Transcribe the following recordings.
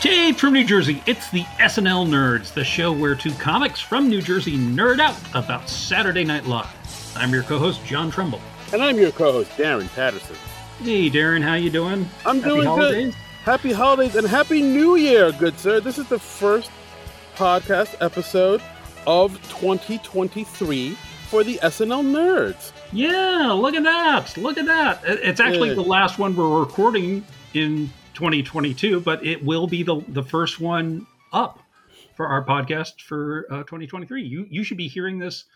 Taped from New Jersey, it's the SNL Nerds, the show where two comics from New Jersey nerd out about Saturday Night Live. I'm your co-host John Trumbull. And I'm your co-host Darren Patterson. Hey Darren, how you doing? I'm Happy doing holidays? good. Happy holidays and happy New Year, good sir. This is the first podcast episode of 2023 for the SNL Nerds. Yeah, look at that! Look at that! It's actually Yeah. the last one we're recording in 2022, but it will be the the first one up for our podcast for uh, 2023. You you should be hearing this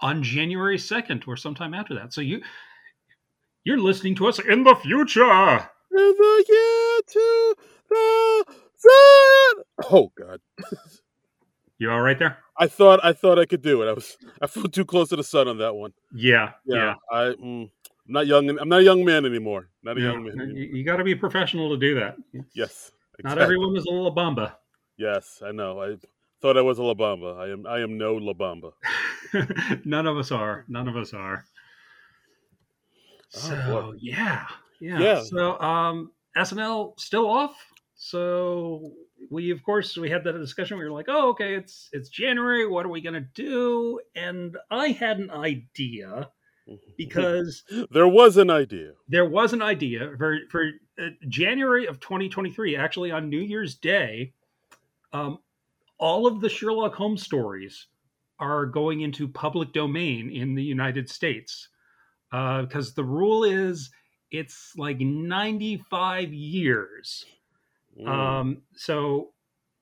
on January 2nd or sometime after that. So you you're listening to us in the future. In the year 2000. Oh God, You all right there? I thought I thought I could do it. I was I flew too close to the sun on that one. Yeah, Yeah, yeah. I, mm, I'm not young. I'm not a young man anymore. Not a yeah. young man. Anymore. You, got to be professional to do that. Yes, Not everyone is a La Bamba. Yes, I know. I thought I was a La Bamba. I am. I am no La Bamba. None of us are. None of us are. Oh, So boy. yeah, yeah. Yeah. So um, SNL still off. So we of course we had that discussion. We were like, oh, okay, it's it's January. What are we gonna do? And I had an idea because there was an idea. there was an idea for for uh, January of 2023. Actually, on New Year's Day, um, all of the Sherlock Holmes stories are going into public domain in the United States because the rule is it's like 95 years. Mm. Um, so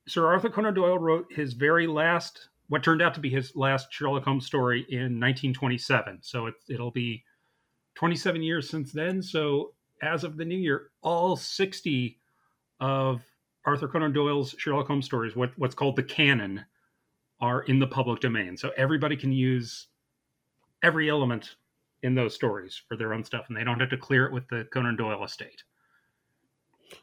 Sir Arthur Conan Doyle wrote his very last, what turned out to be his last Sherlock Holmes story in 1927. So it, it'll be 27 years since then. So as of the new year, all 60 of Arthur Conan Doyle's Sherlock Holmes stories, what, what's called the canon, are in the public domain. So everybody can use every element in those stories for their own stuff, and they don't have to clear it with the Conan Doyle estate.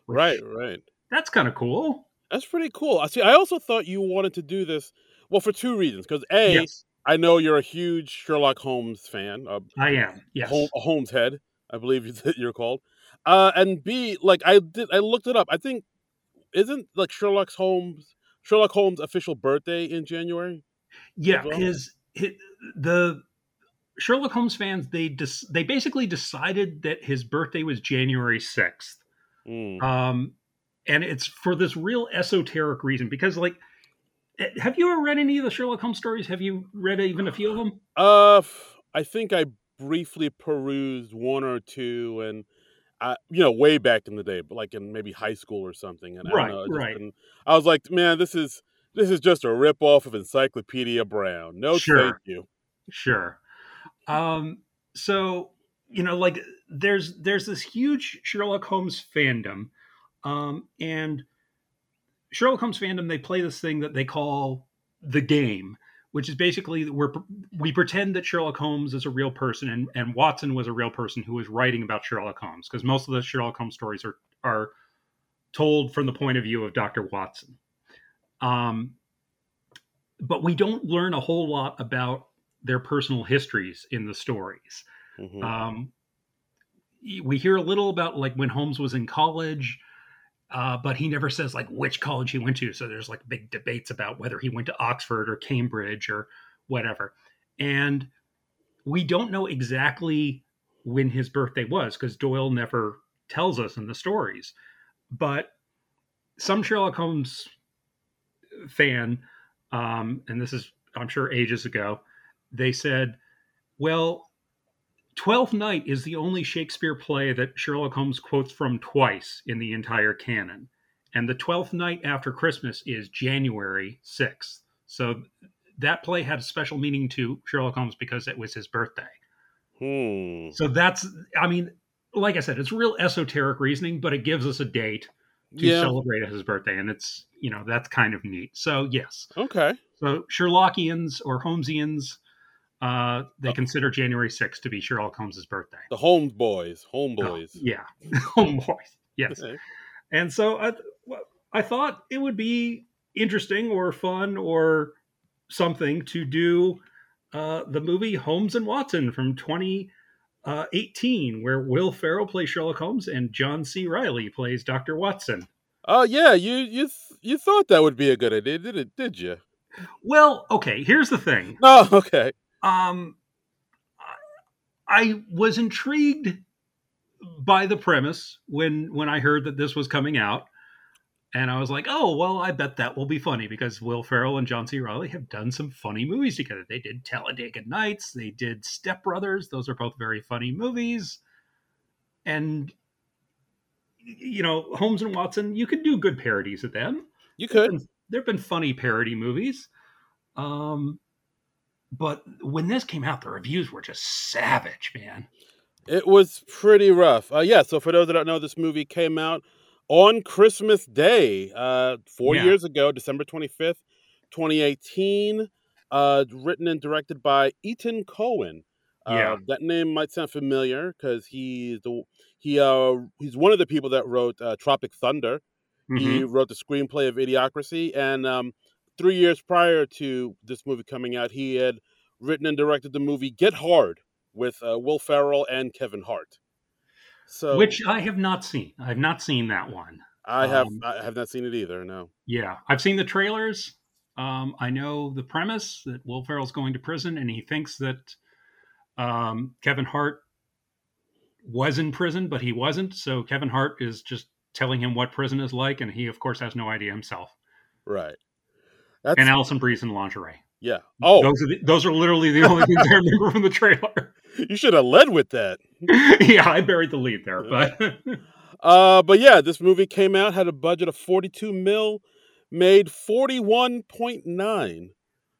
Which- right, right. That's kind of cool. That's pretty cool. I see. I also thought you wanted to do this. Well, for two reasons. Because a, yes, I know you're a huge Sherlock Holmes fan, a, I am. Yes. Hol- a Holmes head, I believe you're called. Uh, and B, like I did, I looked it up. I think isn't like Sherlock Holmes Sherlock Holmes' official birthday in January? yeah, well? his, his the Sherlock Holmes fans they dis, they basically decided that his birthday was January sixth, Mm. um, and it's for this real esoteric reason because like. Eh, Have you ever read any of the Sherlock Holmes stories? Have you read even a few of them? Uh, I think I briefly perused one or two, and I, you know, way back in the day, but like in maybe high school or something. And I, Right, don't know, right. I was like, man, this is this is just a rip off of Encyclopedia Brown. No, Sure. thank you. Sure. Um, so you know, like there's there's this huge Sherlock Holmes fandom, um, and Sherlock Holmes fandom they play this thing that they call the game, which is basically we're we pretend that Sherlock Holmes is a real person and and Watson was a real person who was writing about Sherlock Holmes because most of the Sherlock Holmes stories are are told from the point of view of Dr. Watson. Um, but we don't learn a whole lot about their personal histories in the stories. Mhm. Um, we hear a little about like when Holmes was in college, uh, but he never says like which college he went to. So there's like big debates about whether he went to Oxford or Cambridge or whatever. And we don't know exactly when his birthday was because Doyle never tells us in the stories. But some Sherlock Holmes fan, um, and this is, I'm sure, ages ago, they said, well, Twelfth Night is the only Shakespeare play that Sherlock Holmes quotes from twice in the entire canon. And the Twelfth Night after Christmas is January 6th. So that play had a special meaning to Sherlock Holmes because it was his birthday. Hmm. So that's, I mean, like I said, it's real esoteric reasoning, but it gives us a date to Yeah. celebrate his birthday. And it's, you know, that's kind of neat. So, yes. Okay. So Sherlockians or Holmesians, uh, they consider January 6th to be Sherlock Holmes's birthday. The Holmes boys. Home Oh, boys. yeah. Homeboys. Yes. Okay. And so I, I thought it would be interesting or fun or something to do uh, the movie Holmes and Watson from 2018, where Will Ferrell plays Sherlock Holmes and John C. Reilly plays Dr. Watson. Oh yeah, you you th- you thought that would be a good idea, did it? Did you? Well, okay. Here's the thing. Oh, okay. Um, I was intrigued by the premise when when I heard that this was coming out, and I was like, oh well, I bet that will be funny because Will Ferrell and John C. Reilly have done some funny movies together. They did Talladega Nights, they did Step Brothers. Those are both very funny movies, and you know, Holmes and Watson, you could do good parodies of them. You could. There have been funny parody movies. Um, but when this came out, the reviews were just savage, man. It was pretty rough. Uh, yeah, so for those that don't know, this movie came out on Christmas Day, uh, four Yeah. years ago, December 25th, 2018. Uh, written and directed by Ethan Cohen. Uh, Yeah. that name might sound familiar because he's the he uh he's one of the people that wrote uh, Tropic Thunder. He Mhm. wrote the screenplay of Idiocracy, and um, three years prior to this movie coming out, he had written and directed the movie Get Hard with uh, Will Ferrell and Kevin Hart. So, Which I have not seen. I have not seen that one. I have um, I have not seen it either. No. Yeah, I've seen the trailers. Um, I know the premise that Will Ferrell's going to prison, and he thinks that um, Kevin Hart was in prison, but he wasn't. So Kevin Hart is just telling him what prison is like, and he, of course, has no idea himself. Right. That's And Alison Brie's in lingerie. yeah. Oh, those are the, those are literally the only things I remember from the trailer. you should have led with that. yeah, I buried the lead there, but Uh, but yeah, this movie came out had a budget of forty two mil, made forty one point nine.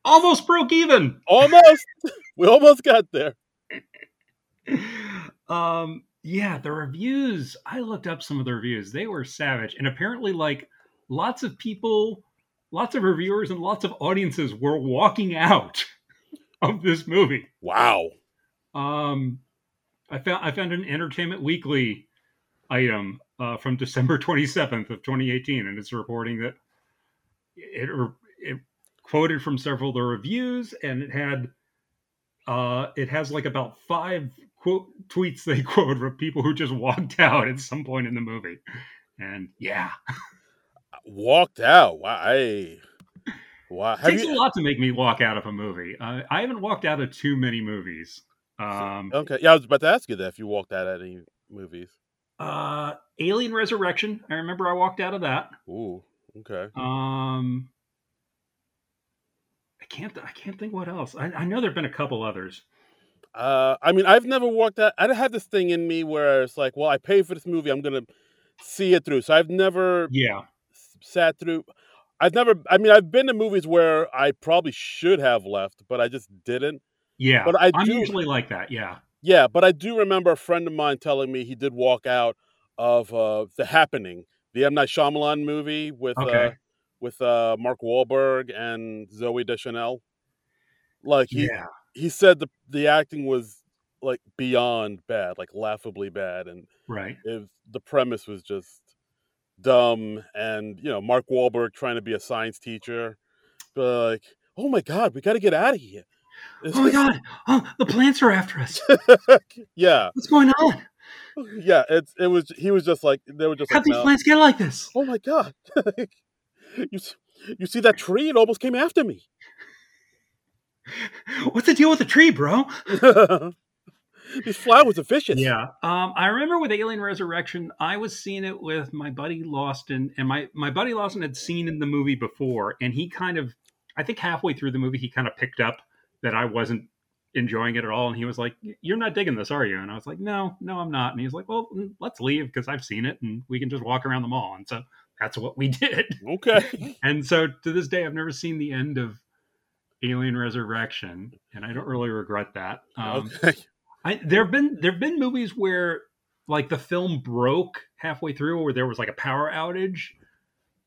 almost broke even. Almost. we almost got there. um yeah the reviews i looked up some of the reviews they were savage and apparently like lots of people lots of reviewers and lots of audiences were walking out of this movie. Wow. um i found i found an entertainment weekly item uh, from december 27th of 2018 and it's reporting that it, it quoted from several of the reviews and it had uh it has like about five quote tweets they quote from people who just walked out at some point in the movie. And yeah Walked out. Wow. I, wow. it takes you, a lot to make me walk out of a movie uh, i haven't walked out of too many movies um okay. Yeah, I was about to ask you that if you walked out at any movies. uh alien resurrection i remember i walked out of that Ooh. Okay. um i can't i can't think what else i, I know there have been a couple others Uh, I mean, I've never walked out. I don't have this thing in me where it's like, well, I paid for this movie. I'm gonna see it through. So I've never yeah sat through. I've never. I mean, I've been to movies where I probably should have left, but I just didn't. yeah But I i'm do- usually like that yeah Yeah, but I do remember a friend of mine telling me he did walk out of uh, The Happening, the M Night Shyamalan movie with uh, with uh, Mark Wahlberg and Zooey Deschanel. Like he yeah he said the the acting was like beyond bad, like laughably bad, and right if the premise was just dumb. And you know, Mark Wahlberg trying to be a science teacher, but like, oh my god, we got to get out of here. It's oh my god oh the plants are after us yeah, what's going on yeah. It's it was he was just like they were just how like, these "No." plants get like this oh my god, you you see that tree? It almost came after me. what's the deal with the tree bro These flowers are vicious. Yeah. Um, I remember with Alien Resurrection, I was seeing it with my buddy Lawson, and my, my buddy Lawson had seen in the movie before, and he kind of, I think halfway through the movie, he kind of picked up that I wasn't enjoying it at all, and he was like, "You're not digging this, are you?" And I was like, "No, no, I'm not." And he's like, "Well, let's leave because I've seen it, and we can just walk around the mall." And so that's what we did. Okay. And so to this day, I've never seen the end of Alien Resurrection, and I don't really regret that. Um, okay. I, there have been there have been movies where like the film broke halfway through, where there was like a power outage,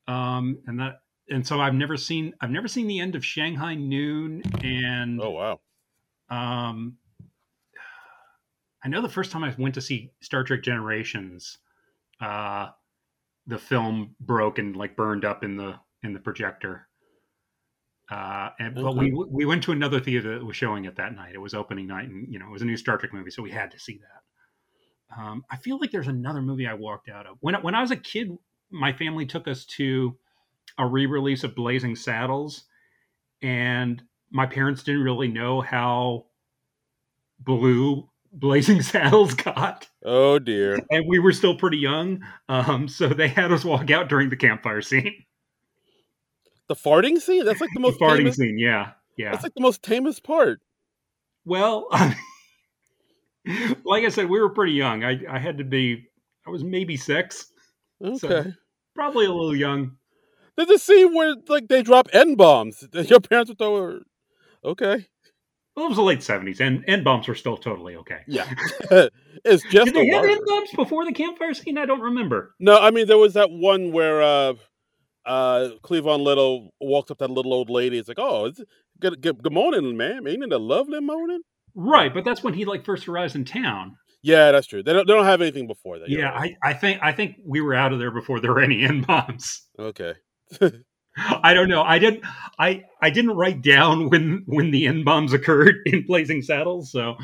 um, and that and so I've never seen I've never seen the end of Shanghai Noon, and Oh wow. um, I know the first time I went to see Star Trek Generations, uh, the film broke and like burned up in the in the projector. Uh, and but we we went to another theater that was showing it that night. It was opening night, and you know it was a new Star Trek movie, so we had to see that. Um, I feel like there's another movie I walked out of when I- when I was a kid. my family took us to a re-release of Blazing Saddles, and my parents didn't really know how blue Blazing Saddles got. Oh dear. And we were still pretty young, um, so they had us walk out during the campfire scene. The farting scene? That's like the most the farting famous, scene, yeah, yeah. That's like the most tamest part. Well, like I said, we were pretty young. I, I had to be, I was maybe six, Okay. So- probably a little young. There's a scene where like they drop N bombs. Your parents would throw Okay. Well, it was the late seventies, and N bombs were still totally okay. Yeah. it's just Did they have. N bombs before the campfire scene? I don't remember. No, I mean there was that one where uh uh Cleavon Little walks up to that little old lady. It's like, oh, it's, good, good, good morning, ma'am. Ain't it a lovely morning? Right, but that's when he like first arrives in town. Yeah, that's true. They don't, they don't have anything before that. Yeah, right. I, I think I think we were out of there before there were any N bombs. okay. I don't know. I didn't. I I didn't write down when when the N bombs occurred in Blazing Saddles, so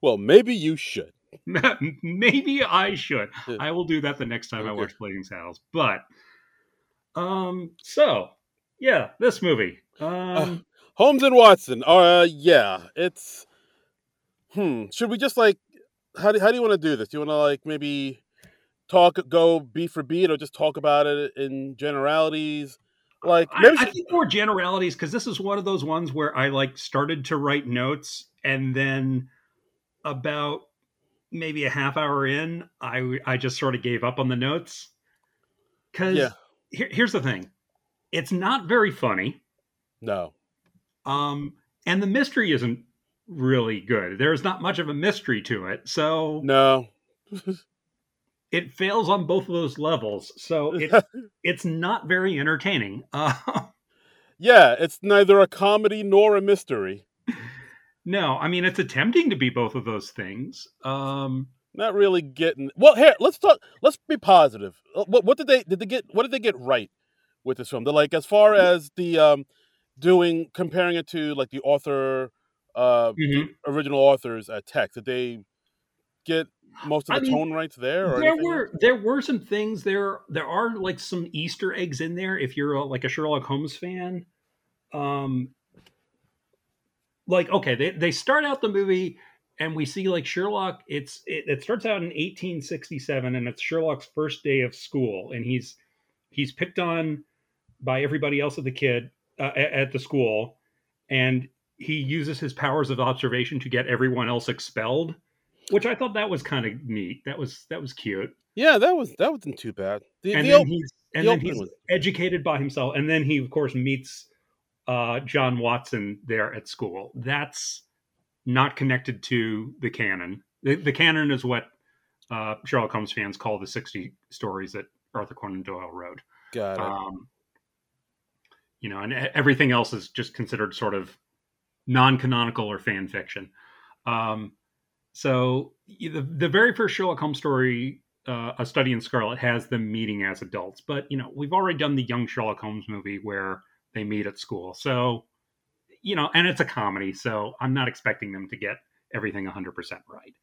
Well, maybe you should. maybe I should. I will do that the next time I watch Blazing Saddles. But um, so yeah, this movie. Um, Holmes and Watson. Uh, yeah, it's. Hmm. Should we just like? How do How do you want to do this? Do you want to like maybe talk, go beat for beat, or just talk about it in generalities? Like I, maybe. I should- think more generalities because this is one of those ones where I like started to write notes and then about maybe a half hour in, I I just sort of gave up on the notes because Yeah. Here, here's the thing, it's not very funny, no. um, and the mystery isn't really good. There's not much of a mystery to it, so No. it fails on both of those levels. So it, it's not very entertaining. Uh, yeah, it's neither a comedy nor a mystery. No, I mean it's attempting to be both of those things. Um, Not really getting. Well, here let's talk. Let's be positive. Uh, What, what did they did they get? What did they get right with this film? They're like as far as the um doing comparing it to like the author uh Mhm. original author's uh, text. Did they get most of I the mean, tone rights there? Or there were there were some things there. There are like some Easter eggs in there. If you're a, like a Sherlock Holmes fan, um, like okay, they they start out the movie and we see like Sherlock. It's it, it starts out in 1867 and it's Sherlock's first day of school and he's he's picked on by everybody else at the kid uh, at, at the school and he uses his powers of observation to get everyone else expelled which i thought that was kind of neat that was that was cute Yeah, that was that wasn't too bad. The, and the then he's and the then he's was- educated by himself and then he of course meets uh john watson there at school that's not connected to the canon the, the canon is what uh sherlock holmes fans call the 60 stories that arthur conan doyle wrote got it. um, you know, and everything else is just considered sort of non-canonical or fan fiction. Um, so the the very first Sherlock Holmes story, uh, A Study in Scarlet, has them meeting as adults. But you know, we've already done the young Sherlock Holmes movie where they meet at school. So you know, and it's a comedy, so I'm not expecting them to get everything 100% right.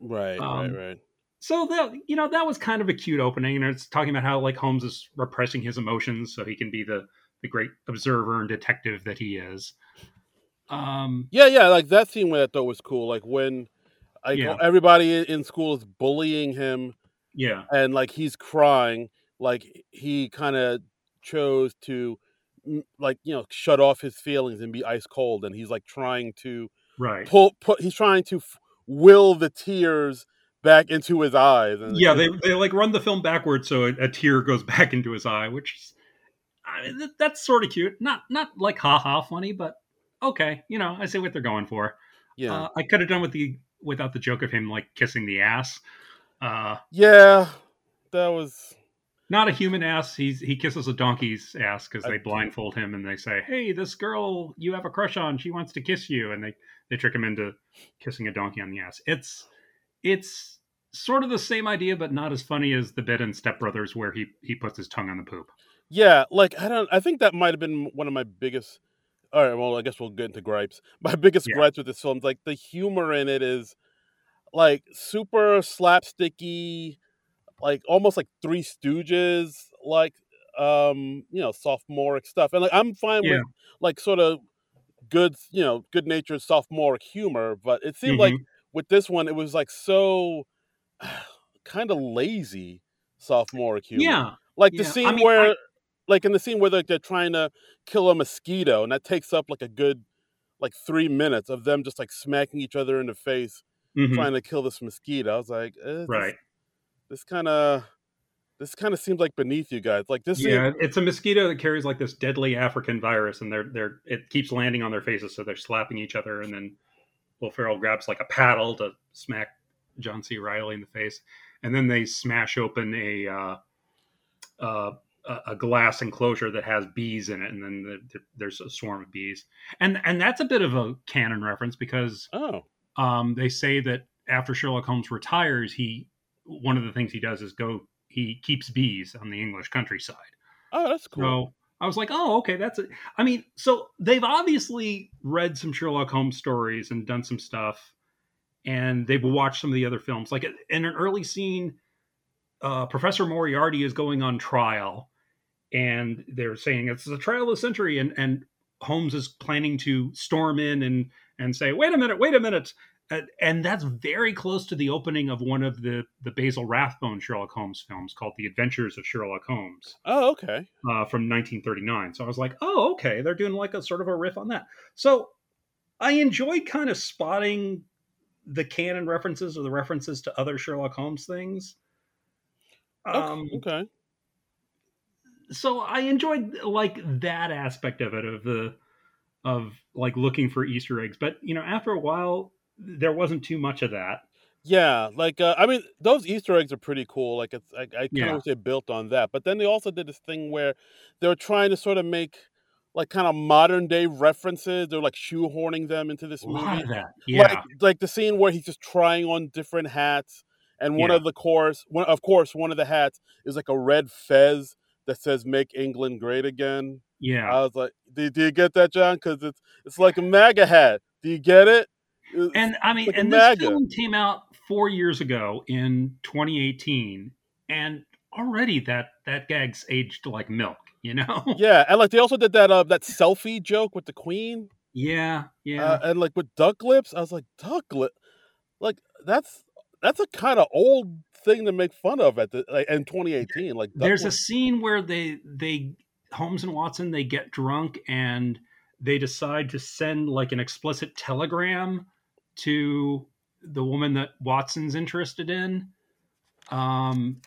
right, um, right, right. So that you know that was kind of a cute opening, and it's talking about how like Holmes is repressing his emotions so he can be the the great observer and detective that he is. Um, Yeah, yeah, like that scene where I thought was cool. Like when like Yeah. everybody in- school is bullying him yeah, and like he's crying like he kind of chose to like you know shut off his feelings and be ice cold and he's like trying to right. pull put he's trying to f- will the tears back into his eyes and Yeah, they they like run the film backwards so a, a tear goes back into his eye, which is, I mean, that, that's sort of cute. Not not like ha ha funny, but okay. You know, I see what they're going for. yeah Uh, I could have done with the without the joke of him like kissing the ass. Uh, yeah that was not a human ass. He's he kisses a donkey's ass because they blindfold him and they say, "Hey, this girl you have a crush on, she wants to kiss you," and they they trick him into kissing a donkey on the ass. It's it's sort of the same idea, but not as funny as the bit in Step Brothers where he he puts his tongue on the poop. yeah like i don't i think that might have been one of my biggest all right well i guess we'll get into gripes my biggest Yeah. gripes with this film is like the humor in it is like super slapsticky like almost like Three Stooges, like um, you know, sophomoric stuff. And like I'm fine Yeah. with like sort of good, you know, good natured sophomoric humor, but it seemed like Mhm. with this one it was like so kind of lazy sophomoric humor. Yeah. Like the Yeah, I scene mean, where I- like in the scene where like they're trying to kill a mosquito and that takes up like a good like 3 minutes of them just like smacking each other in the face Mhm. trying to kill this mosquito. I was like, eh, Right. This kind of this kind of seems like beneath you guys. Like this Yeah, it's a mosquito that carries like this deadly African virus, and they're they're it keeps landing on their faces, so they're slapping each other, and then Will Ferrell grabs like a paddle to smack John C. Reilly in the face, and then they smash open a uh, uh, a a glass enclosure that has bees in it, and then the, the, there's a swarm of bees, and and that's a bit of a canon reference because Oh. um, they say that after Sherlock Holmes retires, he one of the things he does is go he keeps bees on the English countryside. Oh, that's cool. So I was like, oh, okay, that's it. I mean, so they've obviously read some Sherlock Holmes stories and done some stuff, and they've watched some of the other films. Like in an early scene, uh, Professor Moriarty is going on trial, and they're saying it's the trial of the century, and and Holmes is planning to storm in and and say, wait a minute, wait a minute. And, and that's very close to the opening of one of the the Basil Rathbone Sherlock Holmes films called The Adventures of Sherlock Holmes Oh, okay. uh, from 1939. So I was like, oh, okay, they're doing like a sort of a riff on that. So I enjoyed kind of spotting the canon references or the references to other Sherlock Holmes things. Okay. Um, okay. so I enjoyed like that aspect of it of the of like looking for Easter eggs. But you know, after a while, there wasn't too much of that. Yeah, like uh, I mean, those Easter eggs are pretty cool. Like it's, I, I kind Yeah. of they built on that. But then they also did this thing where they were trying to sort of make like kind of modern day references. They're like shoehorning them into this movie. yeah, Like like the scene where he's just trying on different hats, and one Yeah. of the course, one of course, one of the hats is like a red fez that says "Make England Great Again." yeah. I was like, "Do, do you get that, John? Because it's it's like a MAGA hat. Do you get it?" It's- and I mean, like and this MAGA. film came out four years ago in 2018, and already that that gag's aged like milk. You know? yeah, and like they also did that uh that selfie joke with the Queen, yeah, yeah. uh, and like with duck lips. I was like, duck lip, like that's that's a kind of old thing to make fun of at the like in 2018. Like There's a scene where they they Holmes and Watson they get drunk and they decide to send like an explicit telegram to the woman that Watson's interested in. Um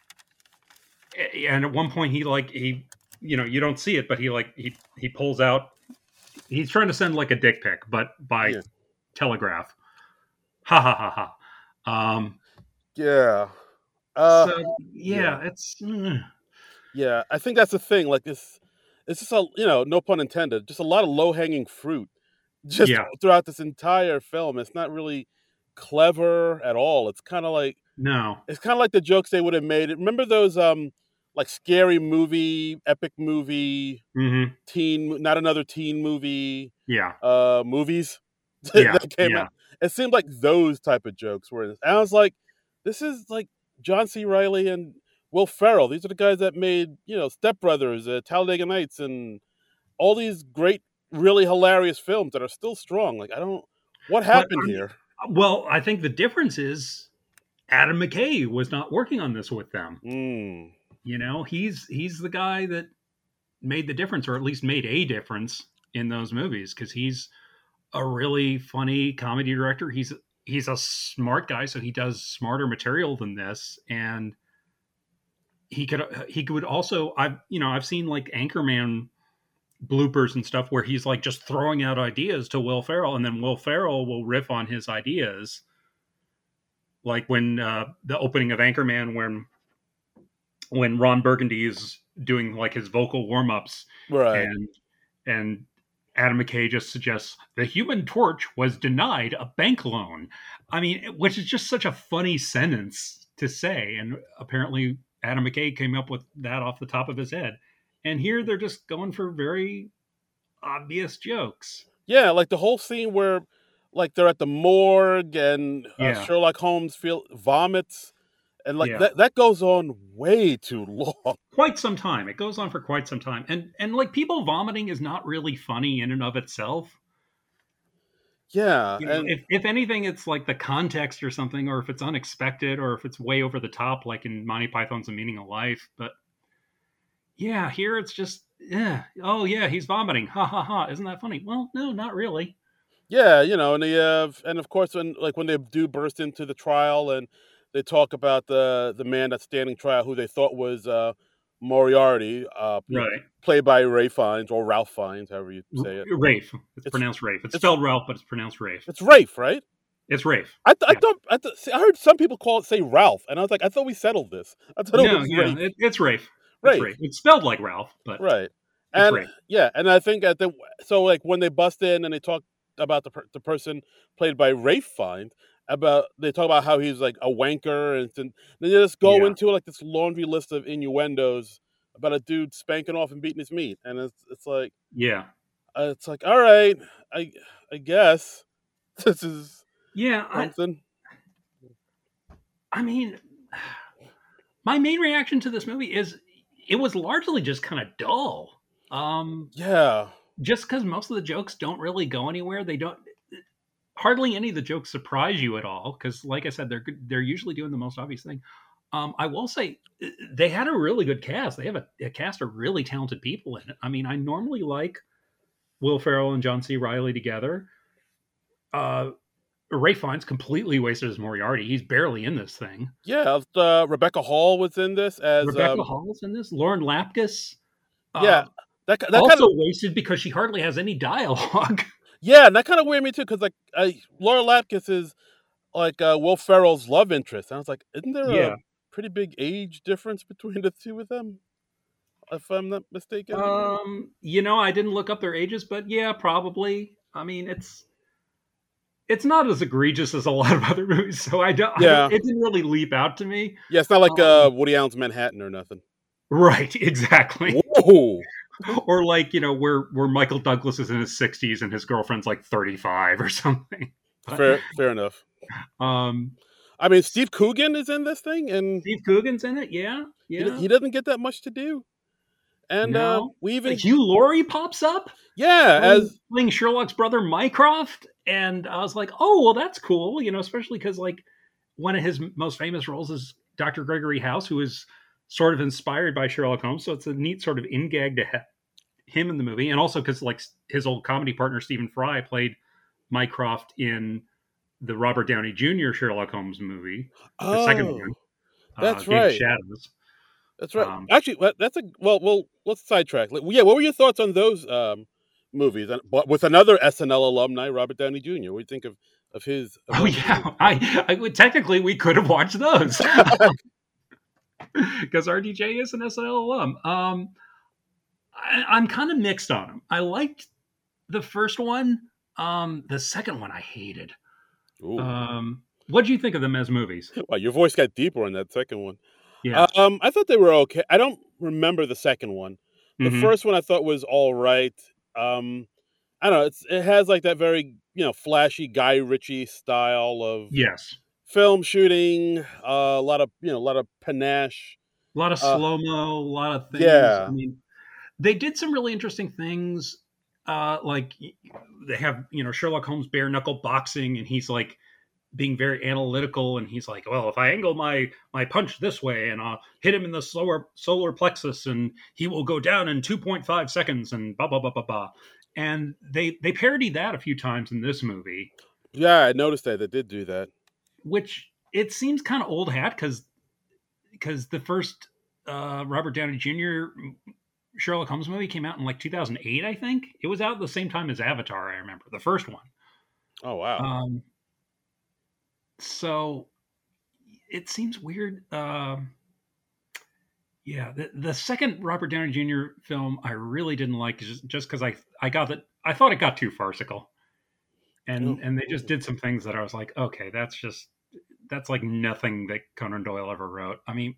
and at one point he like he you know you don't see it but he like he he pulls out he's trying to send like a dick pic but by Yeah. telegraph ha ha ha ha um yeah. Uh, so yeah, it's mm. Yeah, I think that's the thing. Like this, it's just a you know, no pun intended, just a lot of low hanging fruit, just Yeah. throughout this entire film. It's not really clever at all. It's kind of like no it's kind of like the jokes they would have made. Remember those um like scary movie, epic movie, hmm teen, not another teen movie, yeah uh, movies Yeah, that came yeah. out. It seemed like those type of jokes were. in. And I was like, this is like John C. Reilly and Will Ferrell. These are the guys that made you know Step Brothers, uh, Talladega Nights, and all these great, really hilarious films that are still strong. Like I don't, what happened here? Well, I think the difference is Adam McKay was not working on this with them. Mm. You know, he's he's the guy that made the difference, or at least made a difference in those movies, because he's a really funny comedy director. He's he's a smart guy, so he does smarter material than this, and he could he could also I've you know I've seen like Anchorman bloopers and stuff where he's like just throwing out ideas to Will Ferrell, and then Will Ferrell will riff on his ideas. Like when uh, the opening of Anchorman, when when Ron Burgundy is doing like his vocal warm ups, Right. and and Adam McKay just suggests the Human Torch was denied a bank loan. I mean, which is just such a funny sentence to say, and apparently Adam McKay came up with that off the top of his head. And here they're just going for very obvious jokes. Yeah, like the whole scene where like they're at the morgue and uh, Yeah. Sherlock Holmes feel vomits and like Yeah. that that goes on way too long. quite some time. It goes on for quite some time, and and like people vomiting is not really funny in and of itself. Yeah, You know, and if if anything, it's like the context or something, or if it's unexpected, or if it's way over the top, like in Monty Python's The Meaning of Life. But yeah, here it's just yeah. Oh yeah, he's vomiting. Ha ha ha! Isn't that funny? Well, no, not really. yeah, you know, and they have, and of course, when like when they do burst into the trial and they talk about the the man that's standing trial, who they thought was uh, Moriarty, uh, Right. played by Rafe Fiennes or Ralph Fiennes, however you say it. Rafe. It's, It's- pronounced Rafe. It's, it's- spelled Ralph, but it's pronounced Rafe. It's Rafe, right? It's Rafe. I, th- I Yeah. thought I, th- see, I heard some people call it say Ralph, and I was like, I thought we settled this. I thought it was yeah, Rafe. it, it's Rafe. Rafe. Rafe. It's spelled like Ralph, but Right. And Rafe. yeah, and I think at the so like when they bust in and they talk about the per- the person played by Rafe Fiennes about they talk about how he's like a wanker and then they just go Yeah. into like this laundry list of innuendos about a dude spanking off and beating his meat, and it's it's like Yeah. uh, it's like all right, I I guess this is Yeah. I, something. I mean, my main reaction to this movie is it was largely just kind of dull. Um, yeah, just because most of the jokes don't really go anywhere. They don't. Hardly any of the jokes surprise you at all because, like I said, they're good- they're usually doing the most obvious thing. Um, I will say uh, they had a really good cast. They have a, a cast of really talented people in it. I mean, I normally like Will Ferrell and John C. Reilly together. Uh, Rafe Fiennes completely wasted as Moriarty. He's barely in this thing. yeah. Uh, Rebecca Hall was in this as Rebecca um, Hall's in this. Lauren Lapkus. Yeah, uh, that that also kind of wasted because she hardly has any dialogue. Yeah, and that kind of weirded me too, because like I, Laura Lapkus is like uh, Will Ferrell's love interest, and I was like, isn't there Yeah. a pretty big age difference between the two of them? If I'm not mistaken. Um, you know, I didn't look up their ages, but yeah, probably. I mean, it's it's not as egregious as a lot of other movies, so I don't. Yeah. don't- it didn't really leap out to me. yeah, it's not like um, uh, Woody Allen's Manhattan or nothing. Right, exactly. Whoa! or like you know, where where Michael Douglas is in his sixties and his girlfriend's like thirty five or something. Fair, fair enough. Um, I mean, Steve Coogan is in this thing, and Steve Coogan's in it. Yeah, he, yeah. he doesn't get that much to do. And uh, we even, Hugh Laurie pops up. yeah, playing, as playing Sherlock's brother Mycroft, and I was like, oh well, that's cool, you know, especially because like one of his most famous roles is Dr. Gregory House, who is sort of inspired by Sherlock Holmes, so it's a neat sort of in gag to have him in the movie, and also because like his old comedy partner Stephen Fry played Mycroft in the Robert Downey Jr. Sherlock Holmes movie, the oh, second one. that's Game of right. Shadows. That's right. Um, Actually, that's a well. Well, let's sidetrack. Yeah, what were your thoughts on those um, movies? And but with another SNL alumni, Robert Downey Jr. What do you think of of his? of Oh yeah. I, I would technically we could have watched those because RDJ is an SNL alum. Um, I, I'm kind of mixed on them. I liked the first one. Um, the second one I hated. Ooh. Um, what do you think of them as movies? wow, your voice got deeper on that second one. Yeah, Um, I thought they were okay. I don't remember the second one. The Mhm. first one I thought was all right. Um, I don't know. It's it has like that very you know flashy Guy Ritchie style of yes, film shooting. Uh, a lot of you know a lot of panache. a lot of Uh, slow mo, a lot of things. yeah. I mean, they did some really interesting things. Uh, like they have, you know, Sherlock Holmes bare knuckle boxing, and he's like being very analytical, and he's like, "Well, if I angle my my punch this way, and I'll hit him in the solar solar plexus, and he will go down in two point five seconds," and blah blah blah blah blah. And they they parodied that a few times in this movie, Yeah, I noticed that they did do that. which it seems kind of old hat because because the first uh, Robert Downey Jr. Sherlock Holmes movie came out in like 2008, I think. It was out at the same time as Avatar. I remember the first one. Oh wow. Um, so it seems weird. Um, yeah, the, the second Robert Downey Jr. film I really didn't like just just because I I got that I thought it got too farcical, and Oh. and they just did some things that I was like, okay, that's just that's like nothing that Conan Doyle ever wrote. I mean.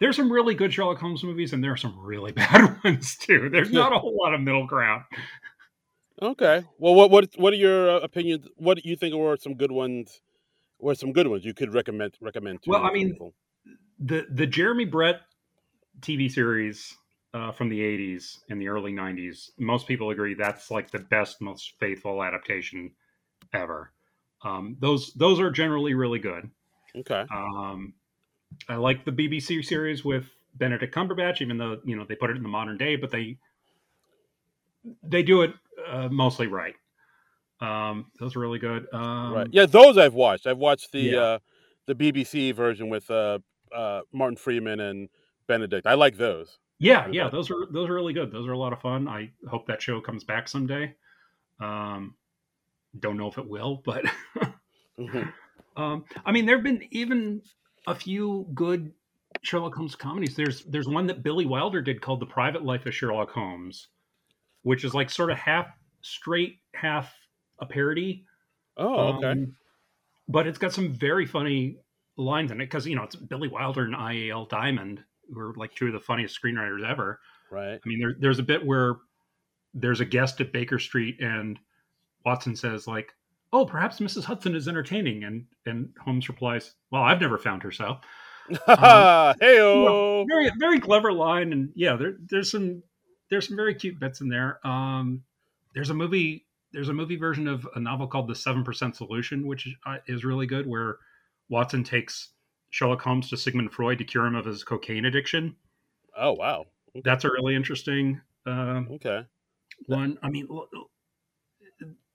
There's some really good Sherlock Holmes movies, and there are some really bad ones too. There's not a whole lot of middle ground. Okay. Well, what what what are your uh, opinions? What do you think were some good ones or some good ones you could recommend recommend to Well, I mean, people? the the Jeremy Brett TV series uh, from the '80s and the early '90s, most people agree that's like the best, most faithful adaptation ever. Um, those those are generally really good. Okay. Um, I like the BBC series with Benedict Cumberbatch, even though you know they put it in the modern day, but they they do it uh, mostly right. Um, those are really good. Um, right. Yeah, those I've watched. I've watched the Yeah. uh, the BBC version with uh, uh, Martin Freeman and Benedict. I like those. Yeah, yeah, those are those are really good. Those are a lot of fun. I hope that show comes back someday. Um, don't know if it will, but Mhm. um, I mean, there have been even a few good Sherlock Holmes comedies. There's there's one that Billy Wilder did called The Private Life of Sherlock Holmes, which is like sort of half straight, half a parody. Oh, okay. Um, but it's got some very funny lines in it because you know it's Billy Wilder and I.A.L. Diamond, who are like two of the funniest screenwriters ever. right. I mean, there, there's a bit where there's a guest at Baker Street, and Watson says, like, "Oh, perhaps Mrs. Hudson is entertaining," and and Holmes replies, "Well, I've never found her so." Heyo. Very very clever line, and yeah, there, there's some there's some very cute bits in there. Um, there's a movie there's a movie version of a novel called The Seven Percent Solution, which is, uh, really good, where Watson takes Sherlock Holmes to Sigmund Freud to cure him of his cocaine addiction. Oh, wow. That's a really interesting um, Okay. one. I mean,